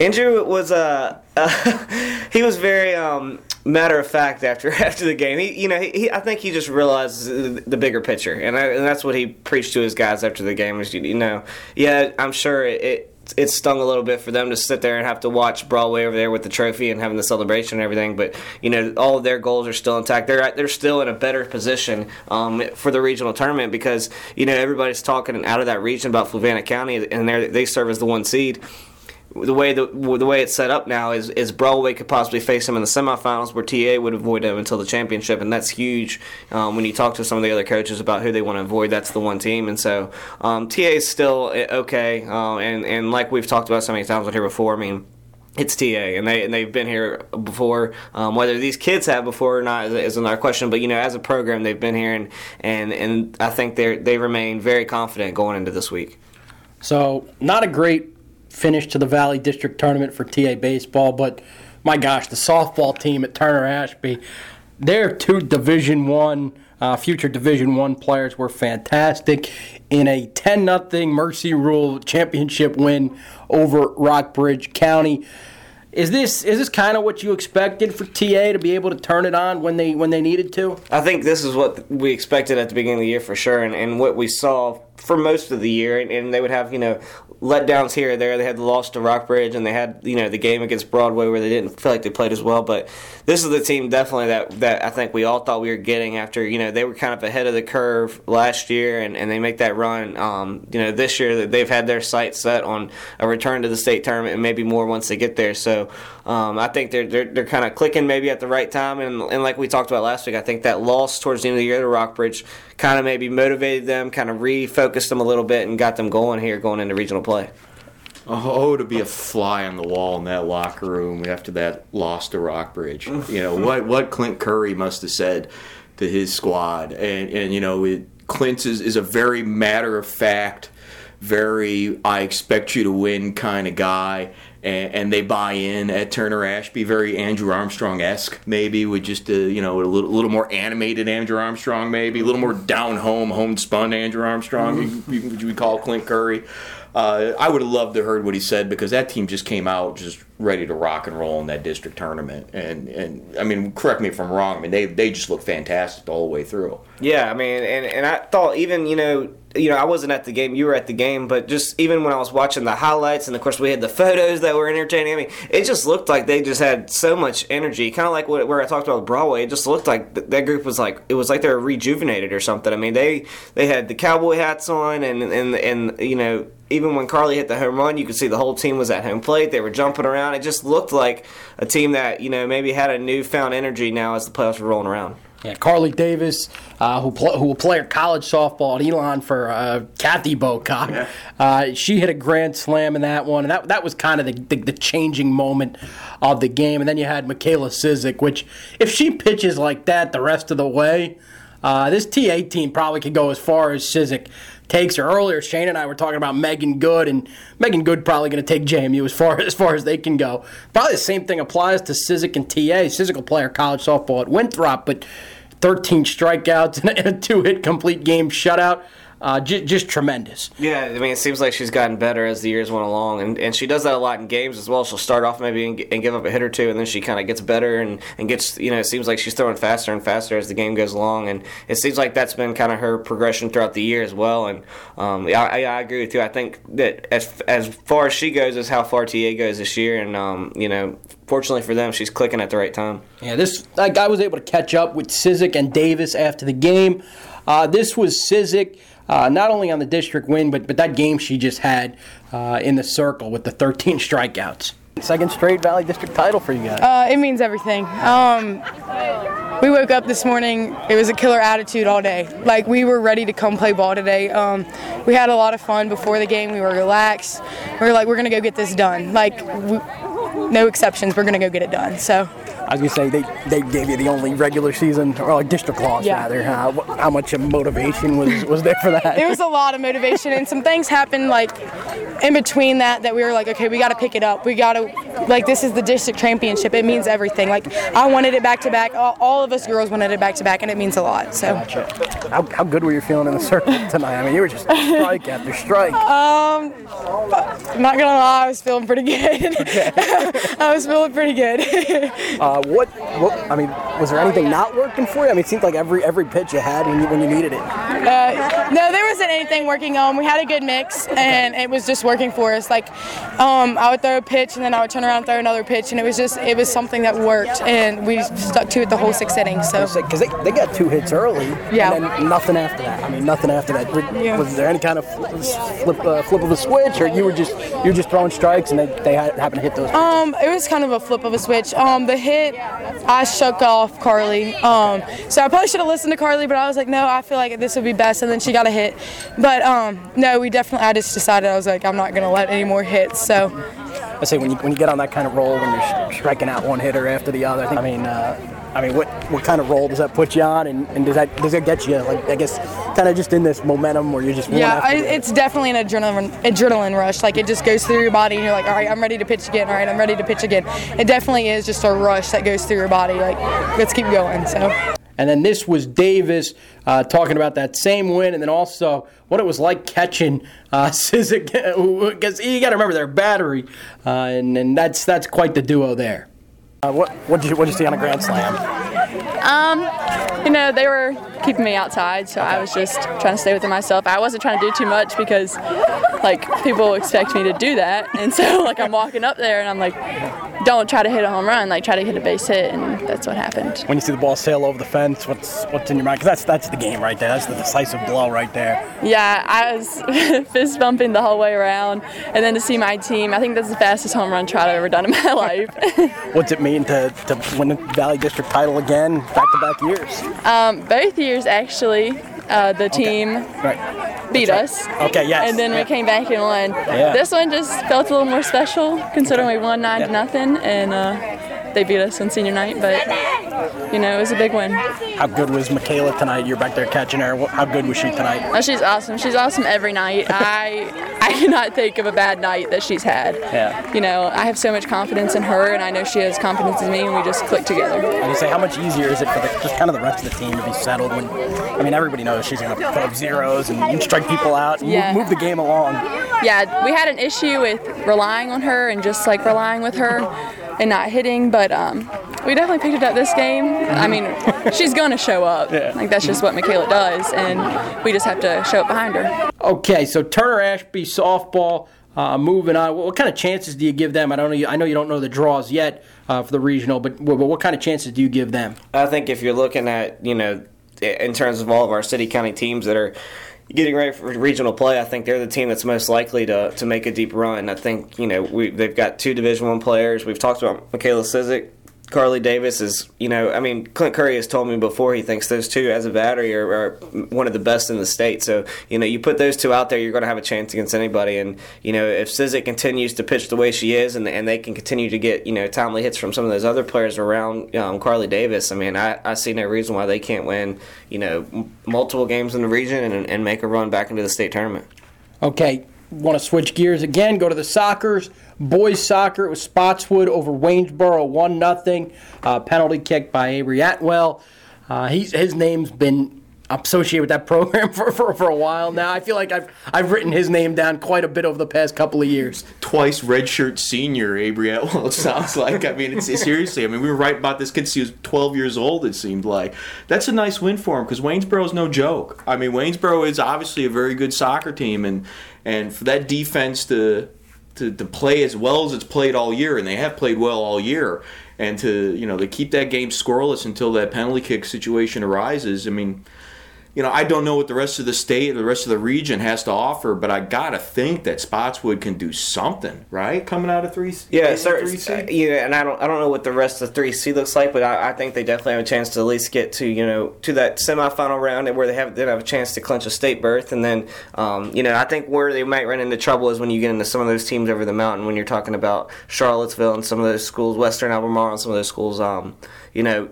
Andrew was uh, he was very um, matter of fact after after the game. He you know he, he I think he just realized the, bigger picture, and, I, and that's what he preached to his guys after the game. Was you, know yeah I'm sure it. it it stung a little bit for them to sit there and have to watch Broadway over there with the trophy and having the celebration and everything. But you know, all of their goals are still intact. They're they're still in a better position um, for the regional tournament because you know everybody's talking out of that region about Fluvanna County and they serve as the one seed the way the, the way it's set up now is is Broadway could possibly face them in the semifinals, where TA would avoid them until the championship, and that's huge. Um, when you talk to some of the other coaches about who they want to avoid, that's the one team, and so um, TA is still eh, okay. Uh, and and like we've talked about so many times on here before, I mean. It's TA, and they and they've been here before. Um, whether these kids have before or not is, is another question. But you know, as a program, they've been here, and and, and I think they they remain very confident going into this week. So, not a great finish to the Valley District Tournament for TA baseball, but my gosh, the softball team at Turner Ashby, their two Division One, uh, future Division One players were fantastic in a 10 0 Mercy Rule championship win over Rockbridge County. Is this is this kind of what you expected for TA to be able to turn it on when they when they needed to? I think this is what we expected at the beginning of the year for sure, and, and what we saw for most of the year. And, and they would have, you know, letdowns here or there. They had the loss to Rockbridge, and they had, you know, the game against Broadway where they didn't feel like they played as well. But this is the team definitely that, that I think we all thought we were getting after, you know, they were kind of ahead of the curve last year, and, and they make that run. Um, you know, this year that they've had their sights set on a return to the state tournament and maybe more once they get there. So um, I think they're they're, they're kind of clicking maybe at the right time. And, and like we talked about last week, I think that loss towards the end of the year to Rockbridge kind of maybe motivated them, kind of refocused them a little bit, and got them going here going into regional play. Oh, to be a fly on the wall in that locker room after that loss to Rockbridge. You know what? What Clint Curry must have said to his squad, and and you know, it, Clint is, is a very matter of fact, very I expect you to win kind of guy, and, and they buy in at Turner Ashby, very Andrew Armstrong esque, maybe with just a you know a little, little more animated Andrew Armstrong, maybe a little more down home, homespun Andrew Armstrong. You, you, you would call Clint Curry. Uh, I would have loved to heard what he said because that team just came out just ready to rock and roll in that district tournament. And and I mean, correct me if I'm wrong. I mean, they they just looked fantastic the whole way through. Yeah, I mean, and, and I thought even you know you know I wasn't at the game, you were at the game, but just even when I was watching the highlights, and of course we had the photos that were entertaining. I mean, it just looked like they just had so much energy, kind of like what, where I talked about Broadway. It just looked like th- that group was like it was like they were rejuvenated or something. I mean, they they had the cowboy hats on, and and and you know even when Carly hit the home run, you could see the whole team was at home plate. They were jumping around. It just looked like a team that you know maybe had a newfound energy now as the playoffs were rolling around. Yeah, Carly Davis, uh, who pl- who will play her college softball at Elon for uh, Kathy Bocock. Yeah. Uh, she hit a grand slam in that one, and that that was kind of the, the, the changing moment of the game. And then you had Michaela Sizik, which if she pitches like that the rest of the way, uh, this TA team probably could go as far as Sizik takes her. Earlier, Shane and I were talking about Megan Good, and Megan Good probably going to take JMU as far as far as they can go. Probably the same thing applies to Sizik and TA. Sizik will play college softball at Winthrop, but 13 strikeouts and a two-hit complete game shutout. Uh, j- just tremendous. Yeah, I mean, it seems like she's gotten better as the years went along, and, and she does that a lot in games as well. She'll start off maybe and, and give up a hit or two, and then she kind of gets better and, and gets, you know, it seems like she's throwing faster and faster as the game goes along, and it seems like that's been kind of her progression throughout the year as well. And um, yeah, I, I agree with you. I think that as as far as she goes is how far TA goes this year, and um, you know, fortunately for them, she's clicking at the right time. Yeah, this like I was able to catch up with Sizik and Davis after the game. Uh, this was Sizik, uh, not only on the district win, but but that game she just had uh, in the circle with the 13 strikeouts. Second straight Valley District title for you guys. Uh, it means everything. Um, we woke up this morning. It was a killer attitude all day. Like we were ready to come play ball today. Um, we had a lot of fun before the game. We were relaxed. We were like, we're gonna go get this done. Like, we, no exceptions. We're gonna go get it done. So. I was gonna say they, they gave you the only regular season or like district loss Yeah. rather. Uh, how much motivation was was there for that? There was a lot of motivation, and some things happened like in between that that we were like, okay, we got to pick it up. We got to like this is the district championship. It means everything. Like I wanted it back to back. All, of us girls wanted it back to back, and it means a lot. So. how, how good were you feeling in the circle tonight? I mean, you were just strike after strike. Um, I'm not gonna lie, I was feeling pretty good. Okay. I was feeling pretty good. Uh, what, what? I mean, was there anything not working for you? I mean, it seemed like every every pitch you had when you, when you needed it. Uh, no, there wasn't anything working on. We had a good mix, and it was just working for us. Like, um, I would throw a pitch, and then I would turn around and throw another pitch, and it was just it was something that worked, and we stuck to it the whole six innings. So. Because they, they got two hits early, Yeah. and then nothing after that. I mean, nothing after that. Was, Yeah. was there any kind of flip, uh, flip of a switch, or you were just you were just throwing strikes and they, they had, happened to hit those? Um, it was kind of a flip of a switch. Um, the hit, I shook off Carly. Um, so I probably should have listened to Carly, but I was like, no, I feel like this would be best. And then she got a hit. But um, no, we definitely. I just decided I was like, I'm not gonna let any more hits. So I say when you when you get on that kind of roll, when you're striking out one hitter after the other. I mean, uh, I mean, what what kind of role does that put you on, and, and does that does that get you like I guess kind of just in this momentum where you're just yeah, I, it's definitely an adrenaline adrenaline rush. Like it just goes through your body, and you're like, all right, I'm ready to pitch again. All right, I'm ready to pitch again. It definitely is just a rush that goes through your body. Like let's keep going. So. And then this was Davis uh, talking about that same win, and then also what it was like catching uh, Sizik. Because you got to remember their battery, uh, and, and that's that's quite the duo there. Uh, what what did you what did you see on a grand slam? Um, you know, they were keeping me outside, so I was just trying to stay within myself. I wasn't trying to do too much because, like, people expect me to do that, and so like I'm walking up there and I'm like, don't try to hit a home run, like try to hit a base hit, and that's what happened. When you see the ball sail over the fence, what's what's in your mind? Because that's that's the game right there. That's the decisive blow right there. Yeah, I was fist bumping the whole way around, and then to see my team, I think that's the fastest home run trot I've ever done in my life. What's it mean to, to win the Valley District title again, back to back years? Um, both years, actually, uh, the team Right. beat us. Okay, yes. And then yeah. we came back and won. Yeah. This one just felt a little more special, considering we won nine to nothing, and uh, they beat us on senior night. But you know, it was a big win. How good was Michaela tonight? You're back there catching her. How good was she tonight? Oh, she's awesome. She's awesome every night. I I cannot think of a bad night that she's had. Yeah. You know, I have so much confidence in her, and I know she has confidence in me, and we just click together. And you say, how much easier is it for the, just kind of the rest of the team to be settled when, I mean, everybody knows she's going to put up zeros and strike people out and Yeah. move, move the game along. Yeah, we had an issue with relying on her and just like relying with her and not hitting, but um, we definitely picked it up this game. I mean, she's gonna show up. Yeah. Like that's just what Michaela does, and we just have to show up behind her. Okay, so Turner Ashby softball. Uh, moving on, what, what kind of chances do you give them? I don't know. You, I know you don't know the draws yet uh, for the regional, but, but what kind of chances do you give them? I think if you're looking at, you know, in terms of all of our city county teams that are getting ready for regional play, I think they're the team that's most likely to, to make a deep run. I think, you know, we, they've got two Division One players. We've talked about Michaela Sizik. Carly Davis is, you know, I mean, Clint Curry has told me before he thinks those two as a battery are, are one of the best in the state. So, you know, you put those two out there, you're going to have a chance against anybody. And, you know, if Sizik continues to pitch the way she is and, and they can continue to get, you know, timely hits from some of those other players around um, Carly Davis, I mean, I, I see no reason why they can't win, you know, multiple games in the region and, and make a run back into the state tournament. Okay, want to switch gears again? Go to the soccer's boys soccer. It was Spotswood over Waynesboro, one nothing. Uh, penalty kick by Avery Atwell. Uh, he's his name's been associated with that program for, for, for a while now. I feel like I've I've written his name down quite a bit over the past couple of years. twice redshirt senior Avery Atwell. It sounds like. I mean, it's, seriously. I mean, we were right about this kid since he was 12 years old. It seemed like that's a nice win for him because Waynesboro is no joke. I mean, Waynesboro is obviously a very good soccer team, and and for that defense to to, to play as well as it's played all year, and they have played well all year, and to you know to keep that game scoreless until that penalty kick situation arises. I mean you know, I don't know what the rest of the state or the rest of the region has to offer, but I gotta think that Spotswood can do something, right? Coming out of three, Yeah, three sir. seed? Yeah, and I don't, I don't know what the rest of three C looks like, but I, I think they definitely have a chance to at least get to, you know, to that semifinal round and where they have they have a chance to clinch a state berth, and then, um, you know, I think where they might run into trouble is when you get into some of those teams over the mountain when you're talking about Charlottesville and some of those schools, Western Albemarle and some of those schools, um, you know,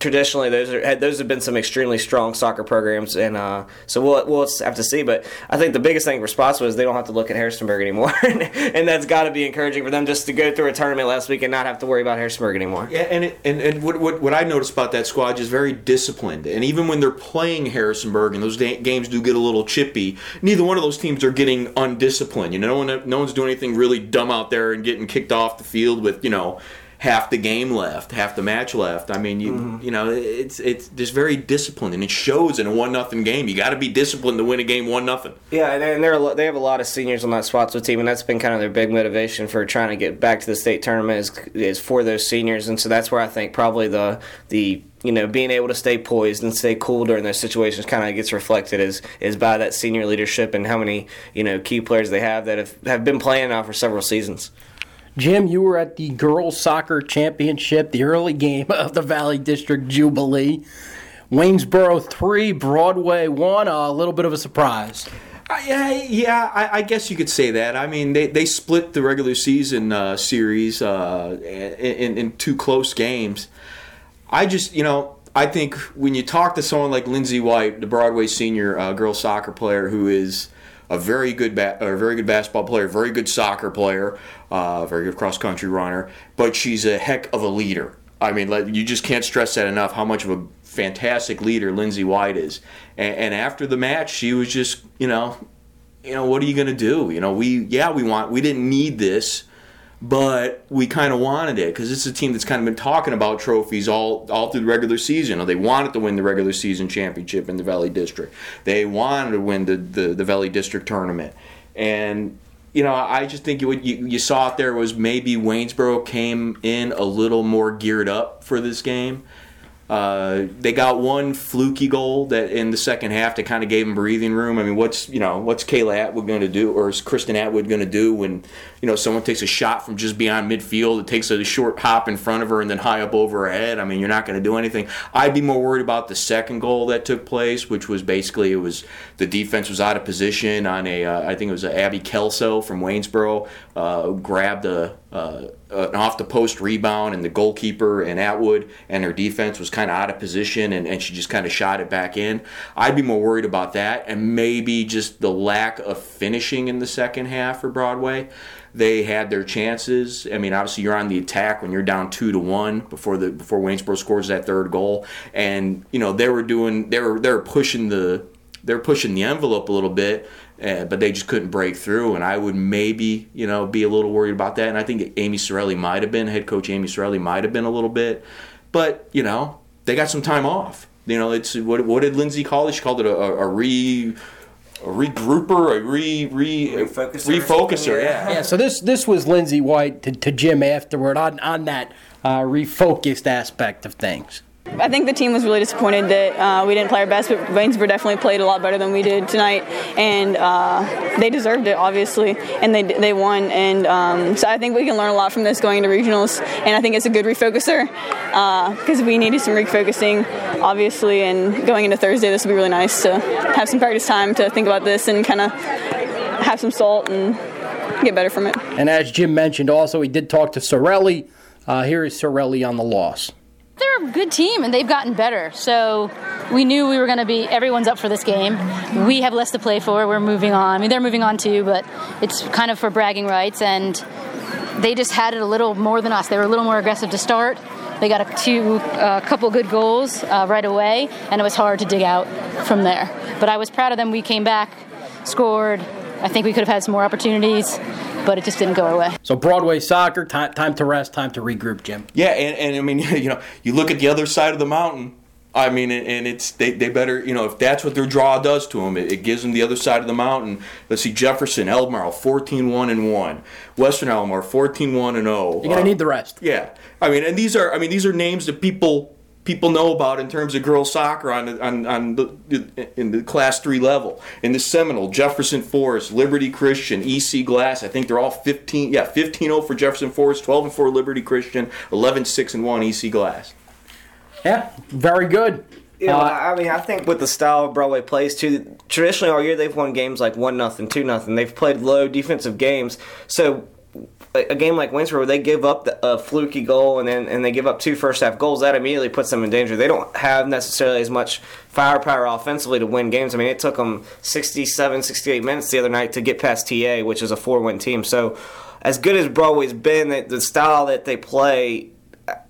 traditionally those are those have been some extremely strong soccer programs, and uh, so we'll we'll have to see. But I think the biggest thing for Spotswood is they don't have to look at Harrisonburg anymore, and that's got to be encouraging for them just to go through a tournament last week and not have to worry about Harrisonburg anymore. Yeah, and it, and, and what, what, what I noticed about that squad is very disciplined. And even when they're playing Harrisonburg and those da- games do get a little chippy, neither one of those teams are getting undisciplined. You know, no one no one's doing anything really dumb out there and getting kicked off the field with you know half the game left, half the match left. I mean, you mm-hmm. you know, it's it's just very disciplined, and it shows in a one nothing game. You got to be disciplined to win a game one nothing. Yeah, and- and they're they have a lot of seniors on that Spotswood team, and that's been kind of their big motivation for trying to get back to the state tournament is, is for those seniors, and so that's where I think probably the the you know being able to stay poised and stay cool during those situations kind of gets reflected is is by that senior leadership and how many you know key players they have that have, have been playing now for several seasons. Jim, you were at the girls soccer championship, the early game of the Valley District Jubilee. Waynesboro three, Broadway one. A little bit of a surprise. Uh, yeah, yeah, I, I guess you could say that. I mean, they, they split the regular season uh, series uh, in, in two close games. I just, you know, I think when you talk to someone like Lindsay White, the Broadway senior uh, girls soccer player, who is a very good ba- a very good basketball player, very good soccer player, uh, very good cross country runner, but she's a heck of a leader. I mean, you just can't stress that enough. How much of a fantastic leader Lindsay White is. And, and after the match, she was just, you know, you know, what are you going to do? You know, we yeah, we want we didn't need this, but we kind of wanted it because it's a team that's kind of been talking about trophies all all through the regular season. Know, they wanted to win the regular season championship in the Valley District. They wanted to win the the, the Valley District tournament, and you know, I just think what you, you saw it there was maybe Waynesboro came in a little more geared up for this game. Uh, they got one fluky goal that in the second half that kind of gave them breathing room. I mean, what's you know what's Kayla Atwood going to do, or is Kristen Atwood going to do when you know someone takes a shot from just beyond midfield? It takes a short hop in front of her and then high up over her head. I mean, you're not going to do anything. I'd be more worried about the second goal that took place, which was basically it was the defense was out of position on a uh, I think it was Abby Kelso from Waynesboro uh, grabbed a uh, an off the post rebound, and the goalkeeper and Atwood and her defense was kind of out of position, and, and she just kind of shot it back in. I'd be more worried about that, and maybe just the lack of finishing in the second half for Broadway. They had their chances. I mean, obviously you're on the attack when you're down two to one before the before Waynesboro scores that third goal, and you know they were doing they were they were pushing the they're pushing the envelope a little bit, uh, but they just couldn't break through. And I would maybe, you know, be a little worried about that. And I think Amy Sorelli might have been, head coach Amy Sorelli might have been a little bit. But, you know, they got some time off. You know, it's what, what did Lindsay call it? She called it a, a, a re a regrouper, a re re Refocuser. refocuser. Yeah. Yeah, so this this was Lindsay White to, to Jim afterward on on that uh, refocused aspect of things. I think the team was really disappointed that uh, we didn't play our best, but Waynesboro definitely played a lot better than we did tonight, and uh, they deserved it, obviously, and they they won. And um, so I think we can learn a lot from this going into regionals, and I think it's a good refocuser because we needed some refocusing, obviously, and going into Thursday, this will be really nice to have some practice time to think about this and kind of have some salt and get better from it. And as Jim mentioned, also he did talk to Sorelli. Uh, here is Sorelli on the loss. They're a good team and they've gotten better. So we knew we were going to be, everyone's up for this game. We have less to play for. We're moving on. I mean, they're moving on too, but it's kind of for bragging rights. And they just had it a little more than us. They were a little more aggressive to start. They got a two, a couple good goals uh, right away, and it was hard to dig out from there. But I was proud of them. We came back, scored. I think we could have had some more opportunities, but it just didn't go our way. So Broadway soccer, time, time to rest, time to regroup, Jim. Yeah, and, and I mean, you know, you look at the other side of the mountain. I mean, and and it's they, they better, you know, if that's what their draw does to them, it, it gives them the other side of the mountain. Let's see, Jefferson, Albemarle, 14-1 and one, Western Albemarle, 14-1 and zero. You're gonna uh, need the rest. Yeah, I mean, and these are, I mean, these are names that people people know about in terms of girls soccer on the, on on the in the class three level. In the Seminole, Jefferson Forest, Liberty Christian, EC Glass. I think they're all 15. Yeah, 15-0 for Jefferson Forest, 12 and 4 Liberty Christian, 11-6 and 1 EC Glass. Yeah, very good. Yeah, Uh, I mean, I think with the style of Broadway plays too, traditionally all year they've won games like one nothing, two nothing. They've played low defensive games, so a, game like Waynesboro, where they give up the, a fluky goal and then and they give up two first half goals, that immediately puts them in danger. They don't have necessarily as much firepower offensively to win games. I mean, it took them 67, 68 minutes the other night to get past TA, which is a four win team. So, as good as Broadway's been, the style that they play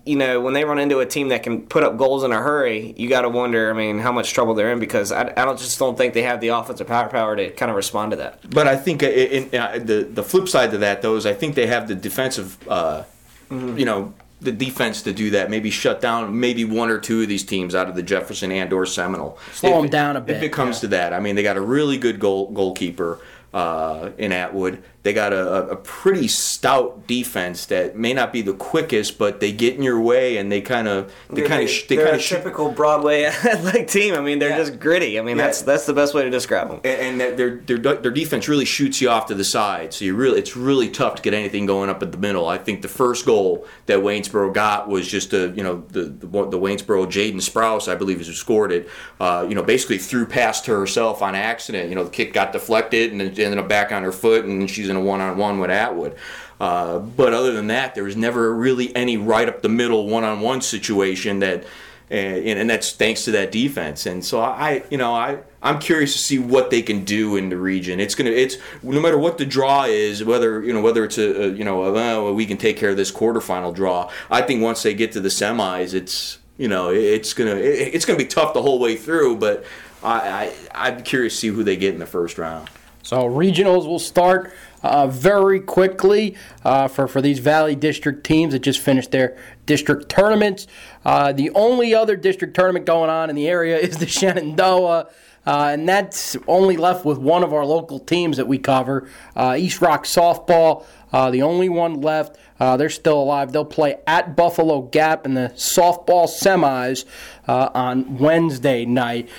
you know, when they run into a team that can put up goals in a hurry, you got to wonder. I mean, how much trouble they're in because I, I don't just don't think they have the offensive power power to kind of respond to that. But I think uh, in, in, uh, the the flip side to that though is I think they have the defensive, uh, you know, the defense to do that. Maybe shut down maybe one or two of these teams out of the Jefferson and or Seminole. Slow If 'em it- down a bit, If it comes to that, I mean, they got a really good goal goalkeeper. Uh, in Atwood, they got a, a pretty stout defense that may not be the quickest, but they get in your way and they kind of they kind of they kind a of typical Broadway like team. I mean, they're Yeah. just gritty. I mean, that's that's the best way to describe them. and, and their, their their defense really shoots you off to the side. So you really it's really tough to get anything going up at the middle. I think the first goal that Waynesboro got was just a you know the the, the Waynesboro Jaden Sprouse I believe is who scored it. Uh, you know basically threw past her herself on accident. You know the kick got deflected and ended up back on her foot and she's in a one on one with Atwood. Uh, but other than that, there was never really any right up the middle one on one situation that and, and that's thanks to that defense. And so I, you know, I I'm curious to see what they can do in the region. It's gonna, it's no matter what the draw is, whether you know whether it's a, a you know a, we can take care of this quarterfinal draw. I think once they get to the semis, it's you know it's gonna it, it's gonna be tough the whole way through. But I, I I'm curious to see who they get in the first round. So regionals will start uh, very quickly uh, for, for these Valley District teams that just finished their district tournaments. Uh, the only other district tournament going on in the area is the Shenandoah. Uh, and that's only left with one of our local teams that we cover, uh, East Rock Softball, uh, the only one left. They're still alive. They'll play at Buffalo Gap in the softball semis on Wednesday night.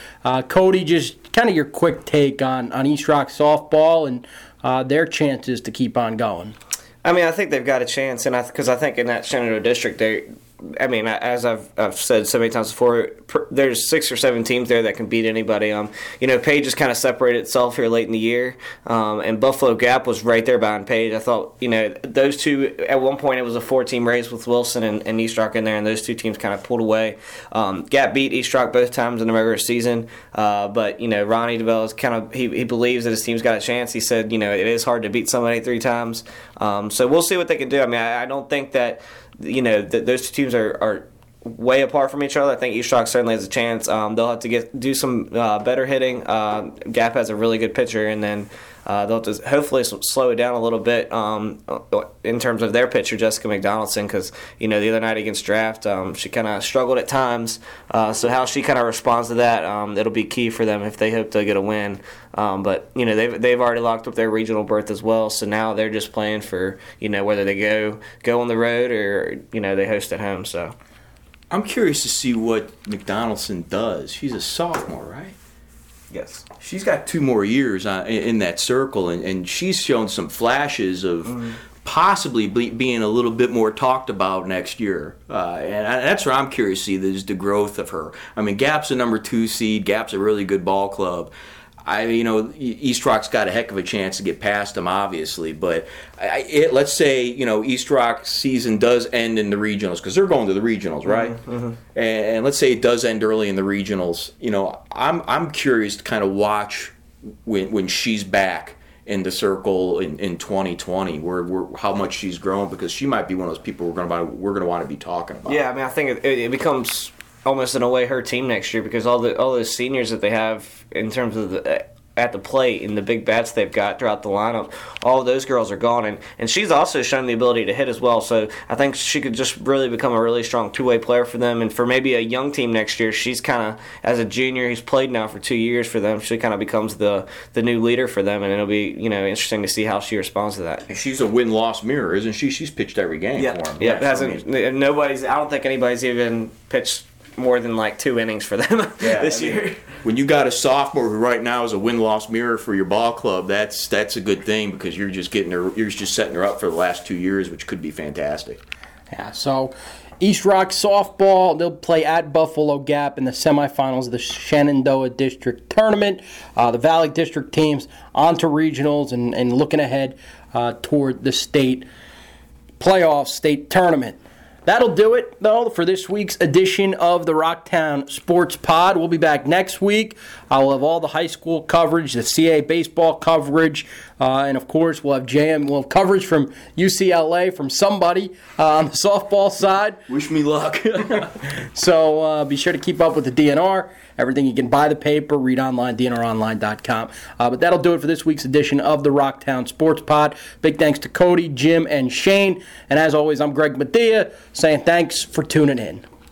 Cody, just kind of your quick take on, on East Rock Softball and Uh, their chances to keep on going. I mean, I think they've got a chance, and because I, I, think in that Shenandoah district, they I mean, as I've, I've said so many times before, there's six or seven teams there that can beat anybody. Um, you know, Page has kind of separated itself here late in the year, um, and Buffalo Gap was right there behind Page. I thought, you know, those two at one point it was a four-team race with Wilson and, and East Rock in there, and those two teams kind of pulled away. Um, Gap beat East Rock both times in the regular season, uh, but you know, Ronnie DeBell is kind of he, he believes that his team's got a chance. He said, you know, it is hard to beat somebody three times, um, so we'll see what they can do. I mean, I, I don't think that you know, th- those two teams are, are way apart from each other. I think East Rock certainly has a chance. Um, they'll have to get do some uh, better hitting. Uh, Gap has a really good pitcher, and then uh, they'll to hopefully slow it down a little bit um, in terms of their pitcher, Jessica McDonaldson, because you know the other night against Draft, um, she kind of struggled at times. Uh, so how she kind of responds to that, um, it'll be key for them if they hope to get a win. Um, but you know they've they've already locked up their regional berth as well, so now they're just playing for you know whether they go go on the road or you know they host at home. So. I'm curious to see what McDonaldson does. She's a sophomore, right? Yes. She's got two more years uh, in that circle, and, and she's shown some flashes of mm. possibly be, being a little bit more talked about next year. Uh, and that's where I'm curious to see is the growth of her. I mean, Gap's a number two seed. Gap's a really good ball club. I, you know, East Rock's got a heck of a chance to get past them, obviously. But I, it, let's say, you know, East Rock's season does end in the regionals because they're going to the regionals, right? Mm-hmm, mm-hmm. And, and, let's say it does end early in the regionals. You know, I'm I'm curious to kind of watch when when she's back in the circle in, in 2020 where, where how much she's grown because she might be one of those people we're going to we're going to want to be talking about. Yeah, I mean, I think it, it becomes almost in a way her team next year because all the all those seniors that they have in terms of the uh, at the plate and the big bats they've got throughout the lineup, all those girls are gone. And, and she's also shown the ability to hit as well. So I think she could just really become a really strong two way player for them. And for maybe a young team next year, she's kind of, as a junior who's played now for two years for them, she kind of becomes the, the new leader for them. And it'll be, you know, interesting to see how she responds to that. She's a win loss mirror, isn't she? She's pitched every game yeah. for them. Yeah, hasn't, nobody's, I don't think anybody's even pitched more than like two innings for them yeah, this I mean, year. When you got a sophomore who right now is a win loss mirror for your ball club, that's that's a good thing because you're just getting her, you're just setting her up for the last two years, which could be fantastic. Yeah. So. East Rock softball, they'll play at Buffalo Gap in the semifinals of the Shenandoah District Tournament. Uh, the Valley District teams onto regionals and, and looking ahead uh, toward the state playoff state tournament. That'll do it, though, for this week's edition of the Rocktown Sports Pod. We'll be back next week. I will have all the high school coverage, the CA baseball coverage, uh, and of course, we'll have JM. We'll have coverage from UCLA from somebody uh, on the softball side. Wish me luck. so uh, be sure to keep up with the DNR. Everything you can buy the paper, read online, dnronline.com. Uh, but that'll do it for this week's edition of the Rocktown Sports Pod. Big thanks to Cody, Jim, and Shane. And as always, I'm Greg Madia saying thanks for tuning in.